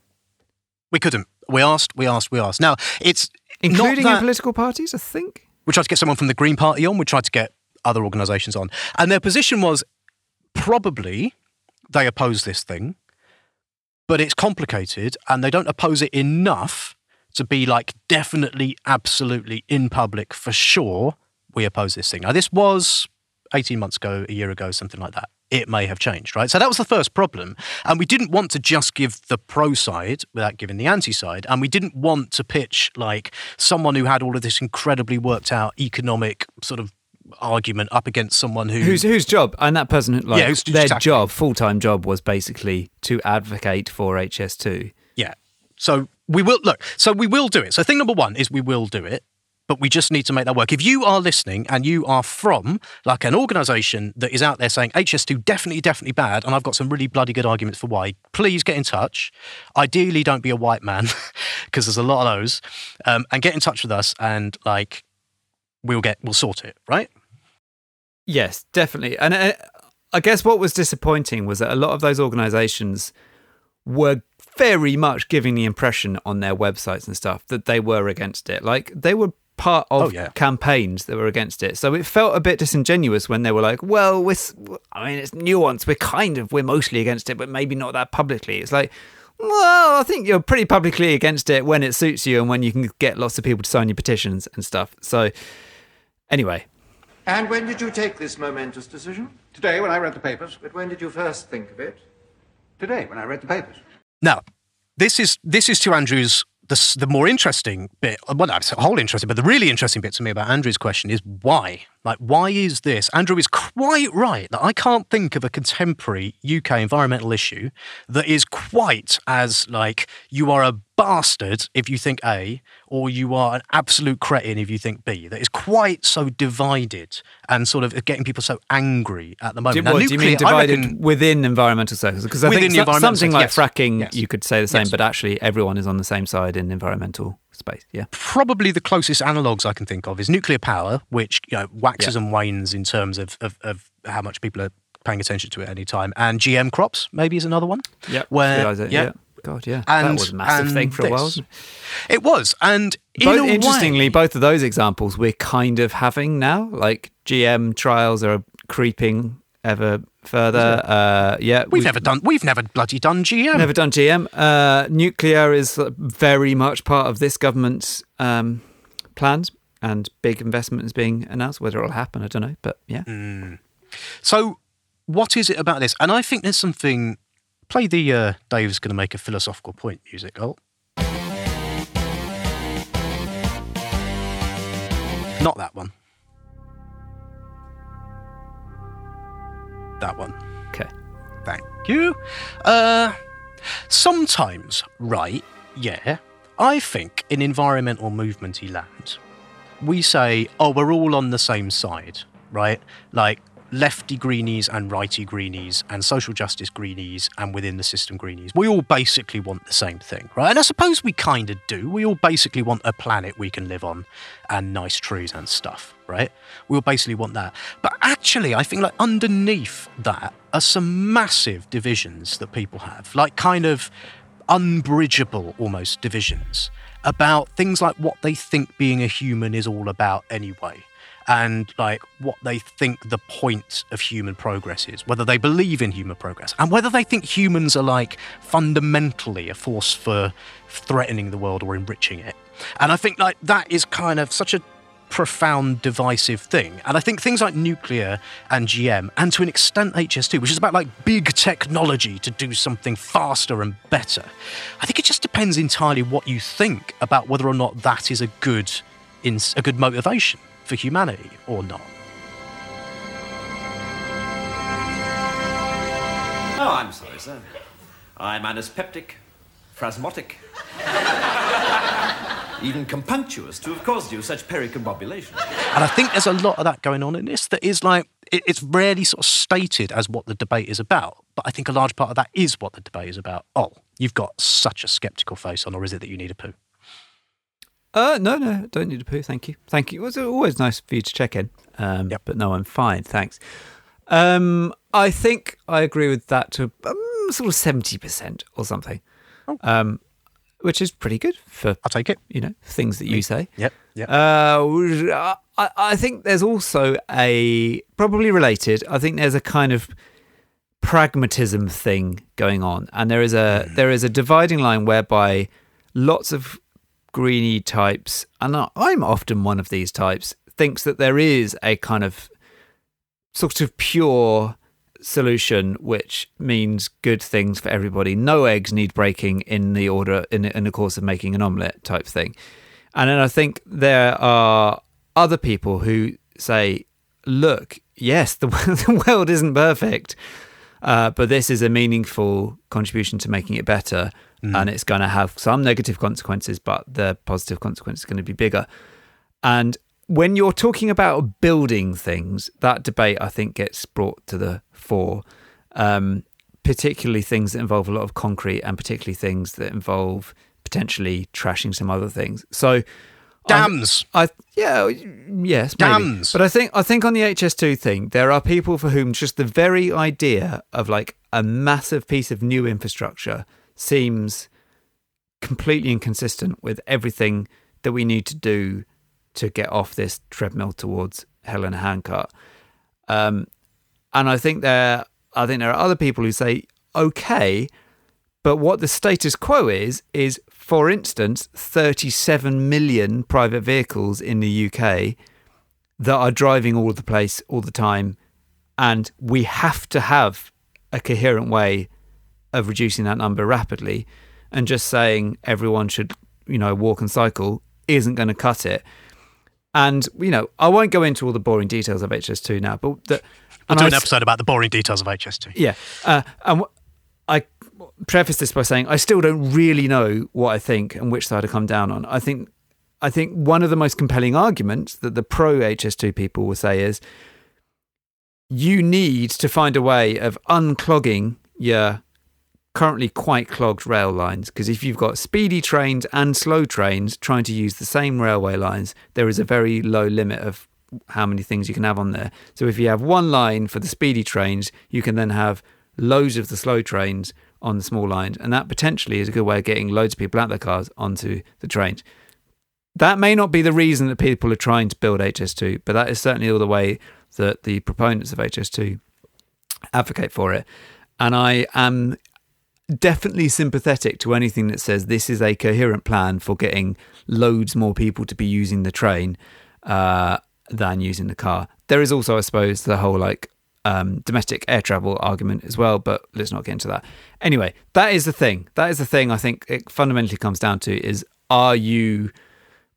[SPEAKER 2] We couldn't. We asked, we asked, we asked. Now, it's
[SPEAKER 1] including
[SPEAKER 2] not
[SPEAKER 1] in political parties, I think.
[SPEAKER 2] we tried to get someone from the Green Party on. We tried to get other organisations on. And their position was probably they oppose this thing, but it's complicated and they don't oppose it enough to be like definitely, absolutely in public for sure. We oppose this thing. Now, this was 18 months ago, a year ago, something like that. It may have changed, right? So that was the first problem. And we didn't want to just give the pro side without giving the anti side. And we didn't want to pitch like someone who had all of this incredibly worked out economic sort of argument up against someone who.
[SPEAKER 1] whose whose job and that person like
[SPEAKER 2] Yeah, who's-
[SPEAKER 1] their
[SPEAKER 2] exactly.
[SPEAKER 1] job full time job was basically to advocate for HS2.
[SPEAKER 2] Yeah. So we will look. So we will do it. So thing number one is we will do it, but we just need to make that work. If you are listening and you are from like an organisation that is out there saying HS2 definitely, definitely bad, and I've got some really bloody good arguments for why, please get in touch. Ideally, don't be a white man because there's a lot of those, um, and get in touch with us and like we'll get we'll sort it right.
[SPEAKER 1] Yes, definitely. And uh, I guess what was disappointing was that a lot of those organizations were very much giving the impression on their websites and stuff that they were against it. Like they were part of
[SPEAKER 2] Oh, yeah.
[SPEAKER 1] campaigns that were against it. So it felt a bit disingenuous when they were like, well, we're, s- I mean, it's nuanced. We're kind of, we're mostly against it, but maybe not that publicly. It's like, well, I think you're pretty publicly against it when it suits you and when you can get lots of people to sign your petitions and stuff. So anyway,
[SPEAKER 9] And when did you take this momentous decision?
[SPEAKER 10] Today, when I read the papers.
[SPEAKER 9] But when did you first think of it?
[SPEAKER 10] Today, when I read the papers.
[SPEAKER 2] Now, this is this is to Andrew's the the more interesting bit. Well, that's a whole interesting, but the really interesting bit to me about Andrew's question is why. Like, why is this? Andrew is quite right that I can't think of a contemporary UK environmental issue that is quite as like you are a bastard if you think A, or you are an absolute cretin if you think B. That is quite so divided and sort of getting people so angry at the moment.
[SPEAKER 1] Do,
[SPEAKER 2] Now,
[SPEAKER 1] what, do you mean divided
[SPEAKER 2] reckon-
[SPEAKER 1] within environmental circles? Because I think so- something like
[SPEAKER 2] yes.
[SPEAKER 1] fracking,
[SPEAKER 2] Yes.
[SPEAKER 1] you could say the same,
[SPEAKER 2] Yes.
[SPEAKER 1] but actually everyone is on the same side in environmental space. Yeah.
[SPEAKER 2] probably the closest analogues I can think of is nuclear power, which you know waxes and wanes in terms of, of, of how much people are paying attention to it at any time. And GM crops maybe is another one.
[SPEAKER 1] Yeah.
[SPEAKER 2] Where yeah,
[SPEAKER 1] yeah. God, yeah.
[SPEAKER 2] And-
[SPEAKER 1] that was a massive thing for a while.
[SPEAKER 2] this.
[SPEAKER 1] it?
[SPEAKER 2] it was. And
[SPEAKER 1] Both, interestingly,
[SPEAKER 2] way,
[SPEAKER 1] both of those examples we're kind of having now. Like GM trials are creeping ever further. Uh, yeah,
[SPEAKER 2] we've never done we've never bloody done GM.
[SPEAKER 1] Never done GM. Uh, nuclear is very much part of this government's um, plans, and big investment is being announced. Whether it'll happen, I don't know. But yeah,
[SPEAKER 2] Mm. So, what is it about this? And I think there's something. Play the uh, Dave's going to make a philosophical point music. Oh, not that one. That one.
[SPEAKER 1] okay.
[SPEAKER 2] Thank you. Uh, sometimes, right? Yeah, I think in environmental movementy land, we say, "Oh, we're all on the same side," right? Like lefty greenies and righty greenies and social justice greenies and within the system greenies. We all basically want the same thing, right? And I suppose we kind of do. We all basically want a planet we can live on and nice trees and stuff, right? We all basically want that. But actually, I think like underneath that are some massive divisions that people have, like kind of unbridgeable almost divisions about things like what they think being a human is all about anyway and like what they think the point of human progress is whether they believe in human progress and whether they think humans are like fundamentally a force for threatening the world or enriching it and i think like that is kind of such a profound divisive thing. And I think things like nuclear and GM, and to an extent HS2, which is about like big technology to do something faster and better, I think it just depends entirely what you think about whether or not that is a good, a good motivation for humanity or not.
[SPEAKER 11] Oh, I'm sorry, sir. I'm anispeptic, phrasmotic even compunctuous to have caused you such pericombobulation.
[SPEAKER 2] And I think there's a lot of that going on in this that is like, it's rarely sort of stated as what the debate is about. But I think a large part of that is what the debate is about. Oh, you've got such a sceptical face on, or is it that you need a poo?
[SPEAKER 1] Uh, no, no, don't need a poo. Thank you. Thank you. It was always nice for you to check in. Um, But no, I'm fine. Thanks. Um, I think I agree with that to um, sort of 70% or something. Um, which is pretty good for
[SPEAKER 2] I'll take it.
[SPEAKER 1] You know, things that you say.
[SPEAKER 2] Yep. Yep.
[SPEAKER 1] Uh, I, I think there's also a probably related. I think there's a kind of pragmatism thing going on, and there is a there is a dividing line whereby lots of greeny types, and I'm often one of these types, thinks that there is a kind of sort of pure solution which means good things for everybody. No eggs need breaking in the order in in the course of making an omelette type thing. And then I think there are other people who say, look, yes, the, the world isn't perfect, uh, but this is a meaningful contribution to making it better. And it's going to have some negative consequences, but the positive consequence is going to be bigger. And when you're talking about building things, that debate I think gets brought to the fore, um, particularly things that involve a lot of concrete and particularly things that involve potentially trashing some other things. So,
[SPEAKER 2] Dams.
[SPEAKER 1] I, I yeah, yes, maybe.
[SPEAKER 2] Dams.
[SPEAKER 1] But I think I think on the HS2 thing, there are people for whom just the very idea of like a massive piece of new infrastructure seems completely inconsistent with everything that we need to do to get off this treadmill towards Helen handcart. Um, and I think there, I think there are other people who say, okay, but what the status quo is is, for instance, 37 million private vehicles in the UK that are driving all the place all the time, and we have to have a coherent way of reducing that number rapidly. And just saying everyone should, you know, walk and cycle isn't going to cut it. And you know, I won't go into all the boring details of HS2 now, but the,
[SPEAKER 2] We'll
[SPEAKER 1] and
[SPEAKER 2] do
[SPEAKER 1] I
[SPEAKER 2] an
[SPEAKER 1] s-
[SPEAKER 2] episode about the boring details of HS2.
[SPEAKER 1] yeah. Uh, and wh- I preface this by saying I still don't really know what I think and which side I come down on. I think I think one of the most compelling arguments that the pro HS2 people will say is you need to find a way of unclogging your currently quite clogged rail lines because if you've got speedy trains and slow trains trying to use the same railway lines there is a very low limit of how many things you can have on there. So if you have one line for the speedy trains you can then have loads of the slow trains on the small lines. And that potentially is a good way of getting loads of people out of their cars onto the trains. That may not be the reason that people are trying to build HS2, but that is certainly all the way that the proponents of HS2 advocate for it. And I am definitely sympathetic to anything that says this is a coherent plan for getting loads more people to be using the train uh, than using the car. There is also, I suppose, the whole like um, domestic air travel argument as well, but let's not get into that. Anyway, that is the thing. That is the thing I think it fundamentally comes down to is are you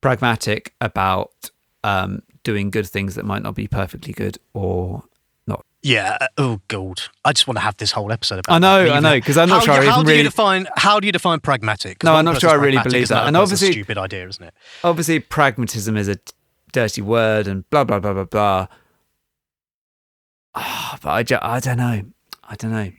[SPEAKER 1] pragmatic about um, doing good things that might not be perfectly good or not?
[SPEAKER 2] Yeah. uh, Oh God. I just want to have this whole episode about.
[SPEAKER 1] I know,
[SPEAKER 2] that.
[SPEAKER 1] I know, 'cause I'm not
[SPEAKER 2] How
[SPEAKER 1] sure I
[SPEAKER 2] you- How do you define? How do you define pragmatic?
[SPEAKER 1] No, I'm not sure I really believe that. And obviously-
[SPEAKER 2] a stupid idea, isn't it?
[SPEAKER 1] Obviously, pragmatism is a dirty word and blah, blah, blah, blah, blah. Ah, but I, ju- I don't know. I don't know.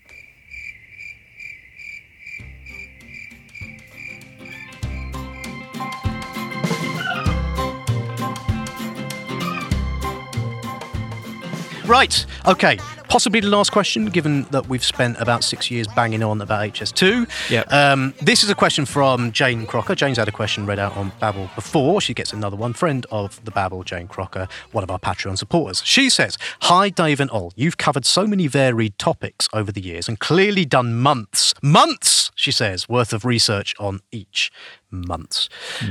[SPEAKER 2] Right. Okay. Possibly the last question, given that we've spent about six years banging on about HS2.
[SPEAKER 1] Yep.
[SPEAKER 2] Um, this is a question from Jane Crocker. Jane's had a question read out on Babble before. She gets another one. Friend of the Babble, Jane Crocker, one of our Patreon supporters. She says, Hi, Dave and Ol. You've covered so many varied topics over the years and clearly done months, months, she says, worth of research on each. Months.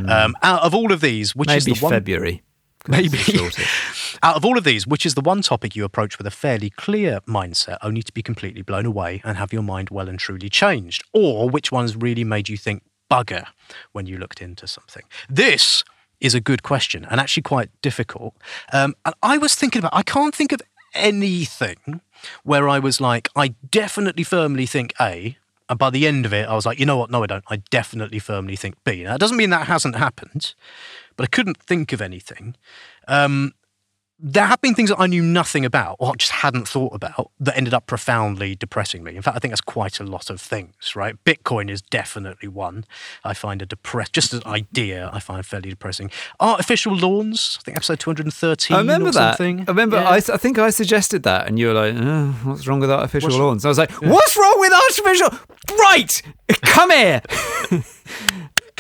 [SPEAKER 2] Um, out of all of these, which is
[SPEAKER 1] Hmm.
[SPEAKER 2] The one.
[SPEAKER 1] February.
[SPEAKER 2] Maybe.
[SPEAKER 1] it's the shortest.
[SPEAKER 2] Out of all of these, which is the one topic you approach with a fairly clear mindset, only to be completely blown away and have your mind well and truly changed? Or which ones really made you think bugger when you looked into something? This is a good question and actually quite difficult. Um, and I was thinking about, I can't think of anything where I was like, I definitely firmly think A, and by the end of it, I was like, you know what? No, I don't. I definitely firmly think B. Now, that doesn't mean that hasn't happened, but I couldn't think of anything. Um, there have been things that I knew nothing about or just hadn't thought about that ended up profoundly depressing me. In fact, I think that's quite a lot of things, right? Bitcoin is definitely one I find a depressed, just an idea, I find fairly depressing. Artificial lawns, I think episode 213
[SPEAKER 1] I remember
[SPEAKER 2] or
[SPEAKER 1] that.
[SPEAKER 2] something.
[SPEAKER 1] I remember.
[SPEAKER 2] Yeah.
[SPEAKER 1] I, I think I suggested that, and you were like, oh, "What's wrong with artificial
[SPEAKER 2] What's-
[SPEAKER 1] lawns?" I was like, "What's wrong with artificial? Right, come here."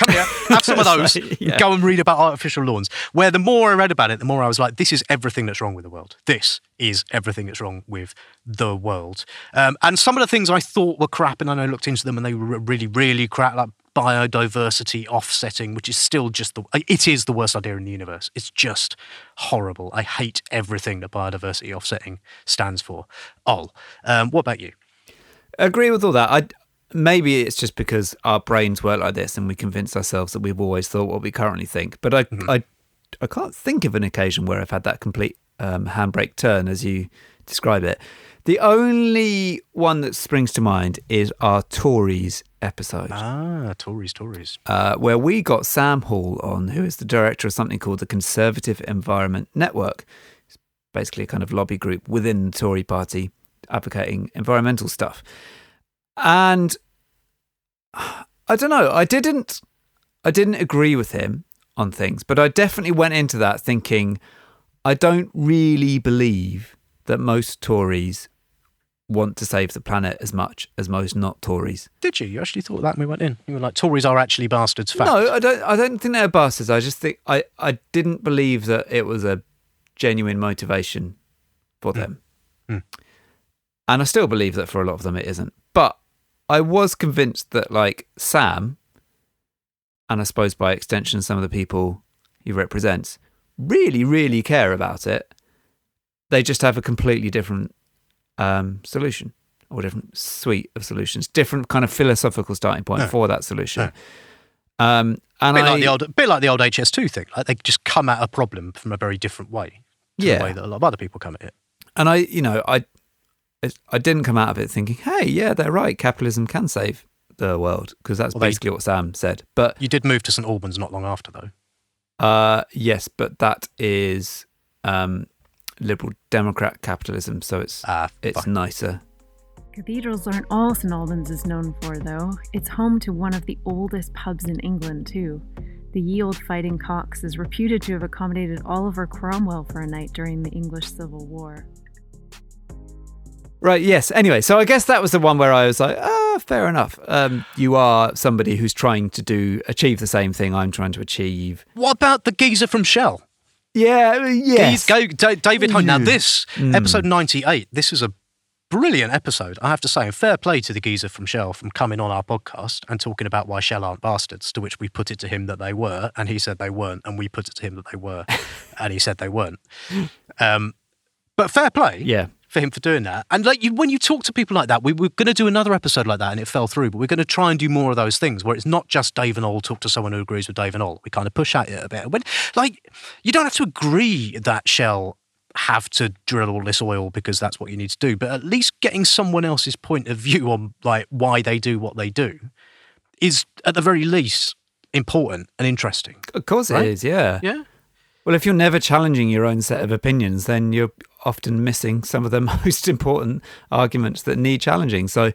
[SPEAKER 2] Come here, have some of those.
[SPEAKER 1] like, yeah.
[SPEAKER 2] Go and read about artificial lawns. Where the more I read about it, the more I was like, this is everything that's wrong with the world. This is everything that's wrong with the world. Um, and some of the things I thought were crap, and then I looked into them and they were really, really crap, like biodiversity offsetting, which is still just the, it is the worst idea in the universe. It's just horrible. I hate everything that biodiversity offsetting stands for. Ol. Um, what about you?
[SPEAKER 1] agree with all that. I maybe it's just because our brains work like this, and we convince ourselves that we've always thought what we currently think. But I, I, I can't think of an occasion where I've had that complete um, handbrake turn, as you describe it. The only one that springs to mind is our Tories episode.
[SPEAKER 2] Ah, Tories, Tories.
[SPEAKER 1] uh, where we got Sam Hall on, who is the director of something called the Conservative Environment Network. It's basically a kind of lobby group within the Tory party advocating environmental stuff. And I don't know, I didn't I didn't agree with him on things, but I definitely went into that thinking I don't really believe that most Tories want to save the planet as much as most not Tories.
[SPEAKER 2] Did you? You actually thought that when we went in? You were like, Tories are actually bastards. Fact.
[SPEAKER 1] No, I don't. I don't think they're bastards. I just think I, I didn't believe that it was a genuine motivation for them,
[SPEAKER 2] Mm.
[SPEAKER 1] and I still believe that for a lot of them it isn't. But I was convinced that like Sam, and I suppose by extension some of the people he represents, really, really care about it. They just have a completely different um, solution or different suite of solutions, different kind of philosophical starting point
[SPEAKER 2] No.
[SPEAKER 1] for that solution. Um, and
[SPEAKER 2] bit
[SPEAKER 1] I,
[SPEAKER 2] like the old, bit like the old HS2 thing. Like they just come at a problem from a very different way.
[SPEAKER 1] Yeah.
[SPEAKER 2] the way that a lot of other people come at it.
[SPEAKER 1] and I, you know, I, I didn't come out of it thinking, hey, yeah, they're right, capitalism can save the world because that's
[SPEAKER 2] Well, they-
[SPEAKER 1] basically what Sam said. But
[SPEAKER 2] You did move to St Albans not long after, though.
[SPEAKER 1] uh, yes, but that is um, liberal Democrat capitalism, so it's
[SPEAKER 2] Ah,
[SPEAKER 1] it's
[SPEAKER 2] fine.
[SPEAKER 1] nicer.
[SPEAKER 12] Cathedrals aren't all St Albans is known for, though. It's home to one of the oldest pubs in England, too. The Ye Olde Fighting Cocks is reputed to have accommodated Oliver Cromwell for a night during the English Civil War.
[SPEAKER 1] Right. Yes. Anyway, so I guess that was the one where I was like, ah, fair enough. Um, you are somebody who's trying to do achieve the same thing I'm trying to achieve.
[SPEAKER 2] What about the geezer from Shell?
[SPEAKER 1] Yeah. Yes.
[SPEAKER 2] Geez- go, Da- David Hone. Now,
[SPEAKER 1] Mm.
[SPEAKER 2] this
[SPEAKER 1] Mm.
[SPEAKER 2] episode 98, this is a brilliant episode, I have to say. And fair play to the geezer from Shell from coming on our podcast and talking about why Shell aren't bastards, to which we put it to him that they were, and he said they weren't, and we put it to him that they were, and he said they weren't. Um, but fair play.
[SPEAKER 1] Yeah.
[SPEAKER 2] For him for doing that, and like you, when you talk to people like that, we were going to do another episode like that, and it fell through. But we're going to try and do more of those things where it's not just Dave and Ol talk to someone who agrees with Dave and Ol. We kind of push at it a bit. When like you don't have to agree that Shell have to drill all this oil because that's what you need to do, but at least getting someone else's point of view on like why they do what they do is at the very least important and interesting.
[SPEAKER 1] Of course
[SPEAKER 2] Right?
[SPEAKER 1] it is. Yeah.
[SPEAKER 2] Yeah.
[SPEAKER 1] Well, if you're never challenging your own set of opinions, then you're often missing some of the most important arguments that need challenging. So,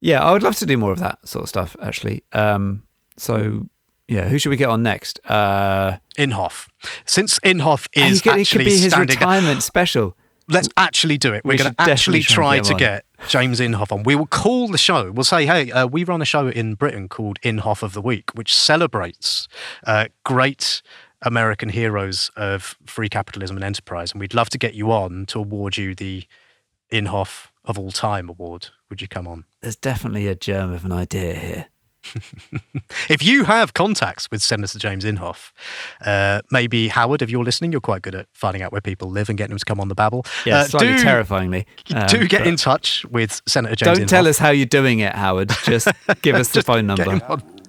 [SPEAKER 1] yeah, I would love to do more of that sort of stuff, actually. Um, so, yeah, who should we get on next? Uh,
[SPEAKER 2] Inhofe. Since Inhofe
[SPEAKER 1] he
[SPEAKER 2] is
[SPEAKER 1] could- it
[SPEAKER 2] actually
[SPEAKER 1] could be his retirement special.
[SPEAKER 2] Let's actually do it.
[SPEAKER 1] We
[SPEAKER 2] We're going to actually try to
[SPEAKER 1] get
[SPEAKER 2] get James Inhofe on. We will call the show. We'll say, hey, uh, we run a show in Britain called Inhofe of the Week, which celebrates uh, great American heroes of free capitalism and enterprise. And we'd love to get you on to award you the Inhofe of All Time award. Would you come on?
[SPEAKER 1] There's definitely a germ of an idea here.
[SPEAKER 2] If you have contacts with Senator James Inhofe, uh, maybe Howard, if you're listening, you're quite good at finding out where people live and getting them to come on the babble.
[SPEAKER 1] Yeah,
[SPEAKER 2] Uh,
[SPEAKER 1] slightly
[SPEAKER 2] do-
[SPEAKER 1] terrifyingly. Um,
[SPEAKER 2] do get in touch with Senator James
[SPEAKER 1] Don't tell us how you're doing it, Howard. Just give us the phone number.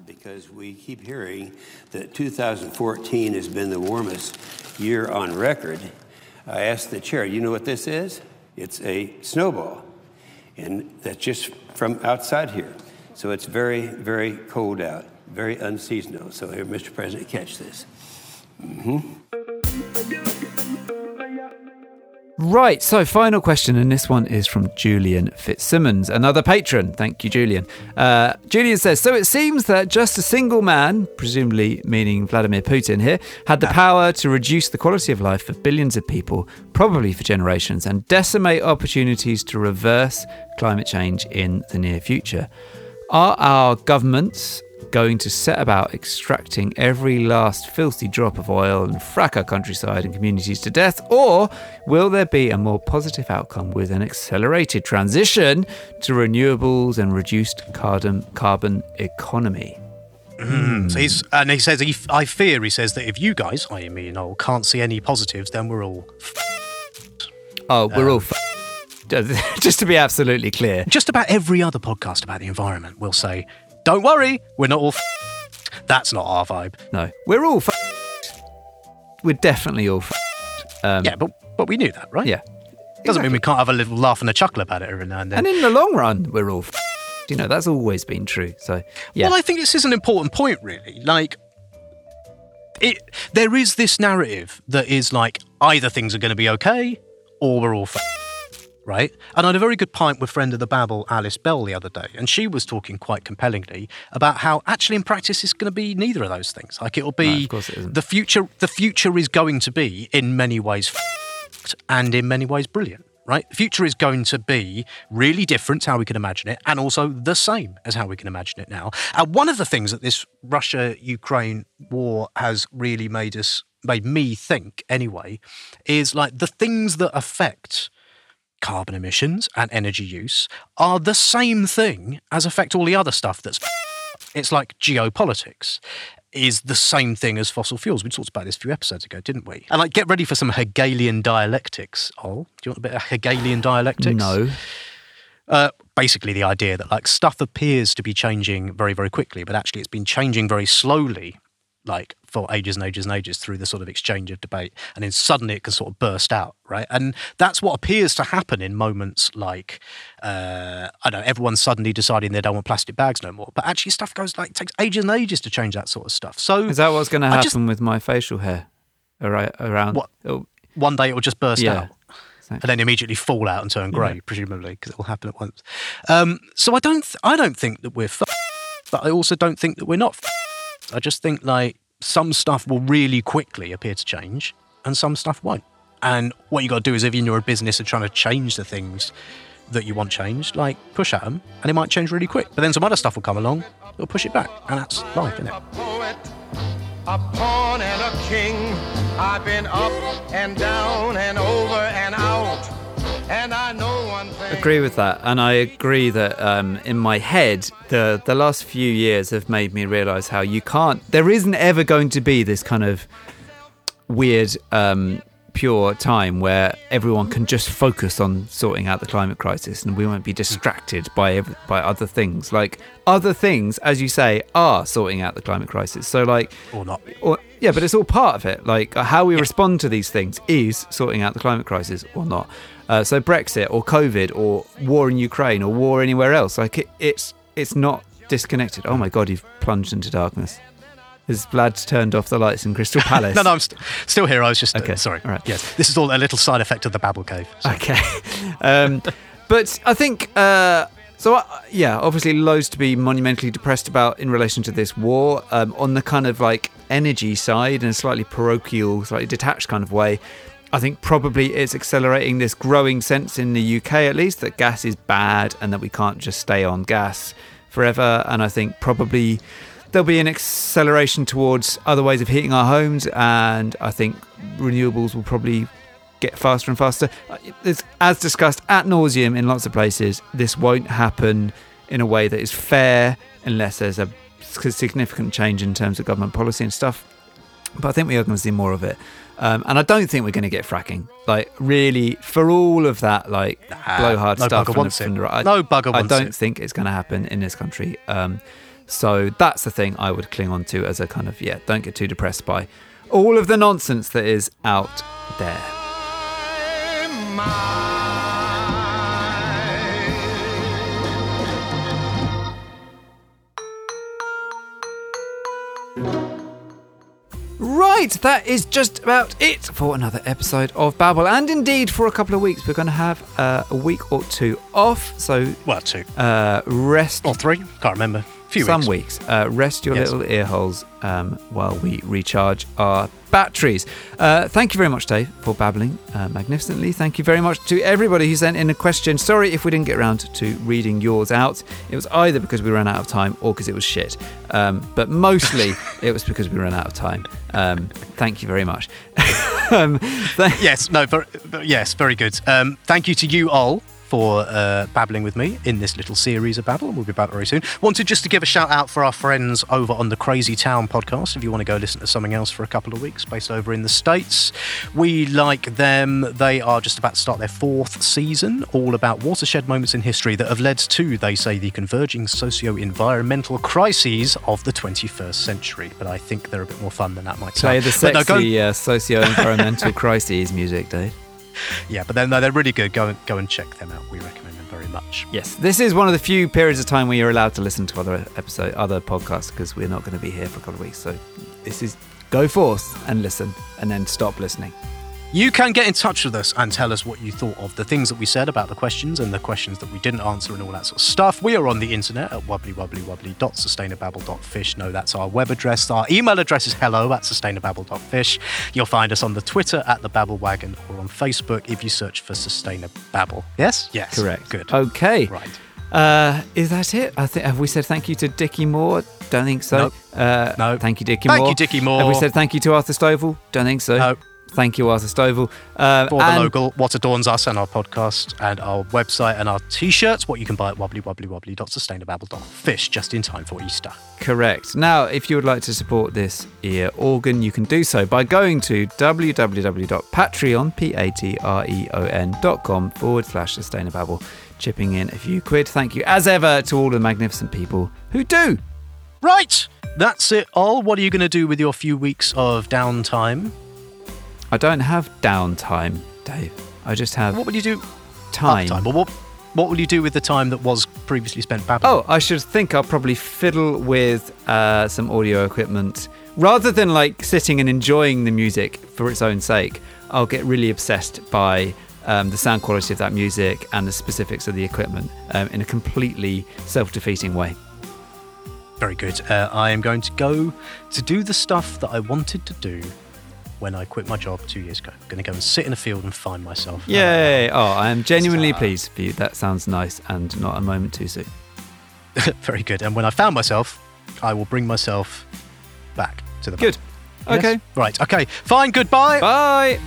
[SPEAKER 13] because we keep hearing that 2014 has been the warmest year on record. I asked the chair, you know what this is? It's a snowball. And that's just from outside here. So it's very, very cold out, very unseasonal. So here, Mr. President, catch this. hmm
[SPEAKER 1] Right, so final question, and this one is from Julian Fitzsimmons, another patron. Thank you, Julian. Uh, Julian says So it seems that just a single man, presumably meaning Vladimir Putin here, had the power to reduce the quality of life for billions of people, probably for generations, and decimate opportunities to reverse climate change in the near future. Are our governments going to set about extracting every last filthy drop of oil and frack our countryside and communities to death? Or will there be a more positive outcome with an accelerated transition to renewables and reduced carbon, carbon economy?
[SPEAKER 2] Mm. So he's, and he says, he, I fear, he says, that if you guys, i.e. me and Ol, can't see any positives, then we're all.
[SPEAKER 1] Oh, we're all.
[SPEAKER 2] Um,
[SPEAKER 1] F- just to be absolutely clear.
[SPEAKER 2] Just about every other podcast about the environment will say, don't worry, we're not all. F-. That's not our vibe.
[SPEAKER 1] No, we're all. F- we're definitely all. F- um,
[SPEAKER 2] yeah, but but we knew that, right?
[SPEAKER 1] Yeah.
[SPEAKER 2] Doesn't mean we can't have a little laugh and a chuckle about it every now and then.
[SPEAKER 1] And in the long run, we're all. You know, that's always been true. So, yeah.
[SPEAKER 2] Well, I think this is an important point, really. Like, it there is this narrative that is like either things are going to be okay or we're all f- right. And I had a very good pint with friend of the Babble, Alice Bell, the other day, and she was talking quite compellingly about how actually in practice it's going to be neither of those things. Like it'll be
[SPEAKER 1] No, of course it isn't.
[SPEAKER 2] the future. The future is going to be in many ways and in many ways brilliant. Right, the future is going to be really different to how we can imagine it, and also the same as how we can imagine it now. And one of the things that this Russia-Ukraine war has really made us, made me think anyway, is like the things that affect carbon emissions and energy use are the same thing as affect all the other stuff that's. It's like geopolitics is the same thing as fossil fuels. We talked about this a few episodes ago, didn't we? And like, get ready for some Hegelian dialectics. Oh, do you want a bit of Hegelian dialectics?
[SPEAKER 1] No.
[SPEAKER 2] Uh, basically, the idea that like stuff appears to be changing very, very quickly, but actually it's been changing very slowly, like for ages and ages and ages through the sort of exchange of debate, and then suddenly it can sort of burst out, right? And that's what appears to happen in moments like, uh, I don't know, everyone's suddenly deciding they don't want plastic bags no more, but actually stuff goes like takes ages and ages to change that sort of stuff. So
[SPEAKER 1] Is that what's going to happen
[SPEAKER 2] just-
[SPEAKER 1] with my facial hair? Around, around
[SPEAKER 2] What?
[SPEAKER 1] oh,
[SPEAKER 2] one day it will just burst
[SPEAKER 1] Yeah.
[SPEAKER 2] out and then immediately fall out and turn grey, presumably, because it will happen at once. Um, so I don't, th- I don't think that we're, f- but I also don't think that we're not. F- I just think like some stuff will really quickly appear to change, and some stuff won't. And what you got to do is, if you're in a business and trying to change the things that you want changed, like push at them, and it might change really quick. But then some other stuff will come along, that'll push it back, and that's life, isn't it?
[SPEAKER 14] a pawn and a king. I've been up and down and over and out. And I know.
[SPEAKER 1] Agree with that, and I agree that um, in my head, the the last few years have made me realise how you can't. There isn't ever going to be this kind of weird, um, pure time where everyone can just focus on sorting out the climate crisis, and we won't be distracted by by other things. Like other things, as you say, are sorting out the climate crisis. So like,
[SPEAKER 2] or not.
[SPEAKER 1] Or yeah, but it's all part of it. Like how we respond to these things is sorting out the climate crisis or not. Uh, so Brexit or COVID or war in Ukraine or war anywhere else, like it, it's it's not disconnected. Oh my God, you've plunged into darkness. Has Vlad turned off the lights in Crystal Palace?
[SPEAKER 2] no, no, I'm st- still here. I was just uh,
[SPEAKER 1] Okay,
[SPEAKER 2] sorry.
[SPEAKER 1] all right.
[SPEAKER 2] Yes, this is all a little side effect of the Babble Cave. So.
[SPEAKER 1] Okay. um, but I think, uh, so uh, yeah, obviously loads to be monumentally depressed about in relation to this war. Um, on the kind of like energy side in a slightly parochial, slightly detached kind of way, I think probably it's accelerating this growing sense in the UK at least that gas is bad and that we can't just stay on gas forever. And I think probably there'll be an acceleration towards other ways of heating our homes. And I think renewables will probably get faster and faster. Uh, It's, as discussed at nauseum in lots of places, this won't happen in a way that is fair unless there's a significant change in terms of government policy and stuff. But I think we are going to see more of it. Um, and I don't think we're going to get fracking. Like, really, for all of that, like, blowhard
[SPEAKER 2] no
[SPEAKER 1] stuff.
[SPEAKER 2] bugger
[SPEAKER 1] from
[SPEAKER 2] wants
[SPEAKER 1] the,
[SPEAKER 2] it.
[SPEAKER 1] the right-
[SPEAKER 2] No bugger
[SPEAKER 1] I don't
[SPEAKER 2] it.
[SPEAKER 1] think it's going to happen in this country. Um, so that's the thing I would cling on to as a kind of, yeah, don't get too depressed by all of the nonsense that is out there. Right, that is just about it for another episode of Babble, and indeed for a couple of weeks. We're going to have uh, a week or two off, so
[SPEAKER 2] well, two,
[SPEAKER 1] uh, rest
[SPEAKER 2] or three, can't remember. Few
[SPEAKER 1] some
[SPEAKER 2] weeks.
[SPEAKER 1] weeks. Uh, rest your
[SPEAKER 2] Yes.
[SPEAKER 1] little ear holes um, while we recharge our batteries. Uh, thank you very much, Dave, for babbling uh, magnificently. Thank you very much to everybody who sent in a question. Sorry if we didn't get around to reading yours out. It was either because we ran out of time or because it was shit. Um, but mostly it was because we ran out of time. Um, thank you very much. um, th-
[SPEAKER 2] yes, no, yes, very good. Um, thank you to you all for uh, babbling with me in this little series of Babble. We'll be back very soon. Wanted just to give a shout out for our friends over on the Crazy Town podcast. If you want to go listen to something else for a couple of weeks, based over in the States, we like them. They are just about to start their fourth season, all about watershed moments in history that have led to, they say, the converging socio environmental crises of the 21st century. But I think they're a bit more fun than that might
[SPEAKER 1] Play
[SPEAKER 2] sound.
[SPEAKER 1] the
[SPEAKER 2] But no, go-
[SPEAKER 1] uh, socio-environmental crises music, Dave.
[SPEAKER 2] Yeah, but then no, they're really good. Go and go and check them out. We recommend them very much.
[SPEAKER 1] Yes, this is one of the few periods of time where you're allowed to listen to other episode, other podcasts because we're not going to be here for a couple of weeks. So this is go forth and listen, and then stop listening.
[SPEAKER 2] You can get in touch with us and tell us what you thought of the things that we said about the questions and the questions that we didn't answer and all that sort of stuff. We are on the internet at wobbly wobbly wobbly No, that's our web address. Our email address is hello at sustainababble.fish. You'll find us on the Twitter at the Babble Wagon or on Facebook if you search for Sustainababble. Yes? Yes.
[SPEAKER 1] Correct.
[SPEAKER 2] Good.
[SPEAKER 1] Okay.
[SPEAKER 2] Right.
[SPEAKER 1] Uh, is that it? I think have we said thank you to Dickie Moore? Don't think so.
[SPEAKER 2] Nope.
[SPEAKER 1] Uh,
[SPEAKER 2] No.
[SPEAKER 1] Thank you, Dickie
[SPEAKER 2] Thank
[SPEAKER 1] Moore.
[SPEAKER 2] Thank you, Dickie Moore.
[SPEAKER 1] Have we said thank you to Arthur Stovall? Don't think so.
[SPEAKER 2] No.
[SPEAKER 1] Thank you, Arthur Stovall. Uh,
[SPEAKER 2] For the local, what adorns us and our podcast and our website and our t-shirts, what you can buy at wobbly wobbly sustainababble.fish just in time for Easter.
[SPEAKER 1] Correct. Now, if you would like to support this ear organ, you can do so by going to www.patreon, P-A-T-R-E-O-N dot forward slash sustainababble, chipping in a few quid. Thank you, as ever, to all the magnificent people who do.
[SPEAKER 2] Right, that's it all. What are you going to do with your few weeks of downtime?
[SPEAKER 1] I don't have downtime, Dave. I just have
[SPEAKER 2] What will you do?
[SPEAKER 1] time.
[SPEAKER 2] Uptime. Well, what, what will you do with the time that was previously spent babbling?
[SPEAKER 1] Oh, I should think I'll probably fiddle with uh, some audio equipment. Rather than like sitting and enjoying the music for its own sake, I'll get really obsessed by um, the sound quality of that music and the specifics of the equipment um, in a completely self defeating way.
[SPEAKER 2] Very good. Uh, I am going to go to do the stuff that I wanted to do when I quit my job two years ago. I'm going to go and sit in a field and find myself.
[SPEAKER 1] Yay! Uh, oh, I am genuinely pleased for you. That sounds nice and not a moment too soon.
[SPEAKER 2] Very good. And when I found myself, I will bring myself back to the
[SPEAKER 1] Good.
[SPEAKER 2] Yes?
[SPEAKER 1] Okay.
[SPEAKER 2] Right. Okay. Fine. Goodbye.
[SPEAKER 1] Bye.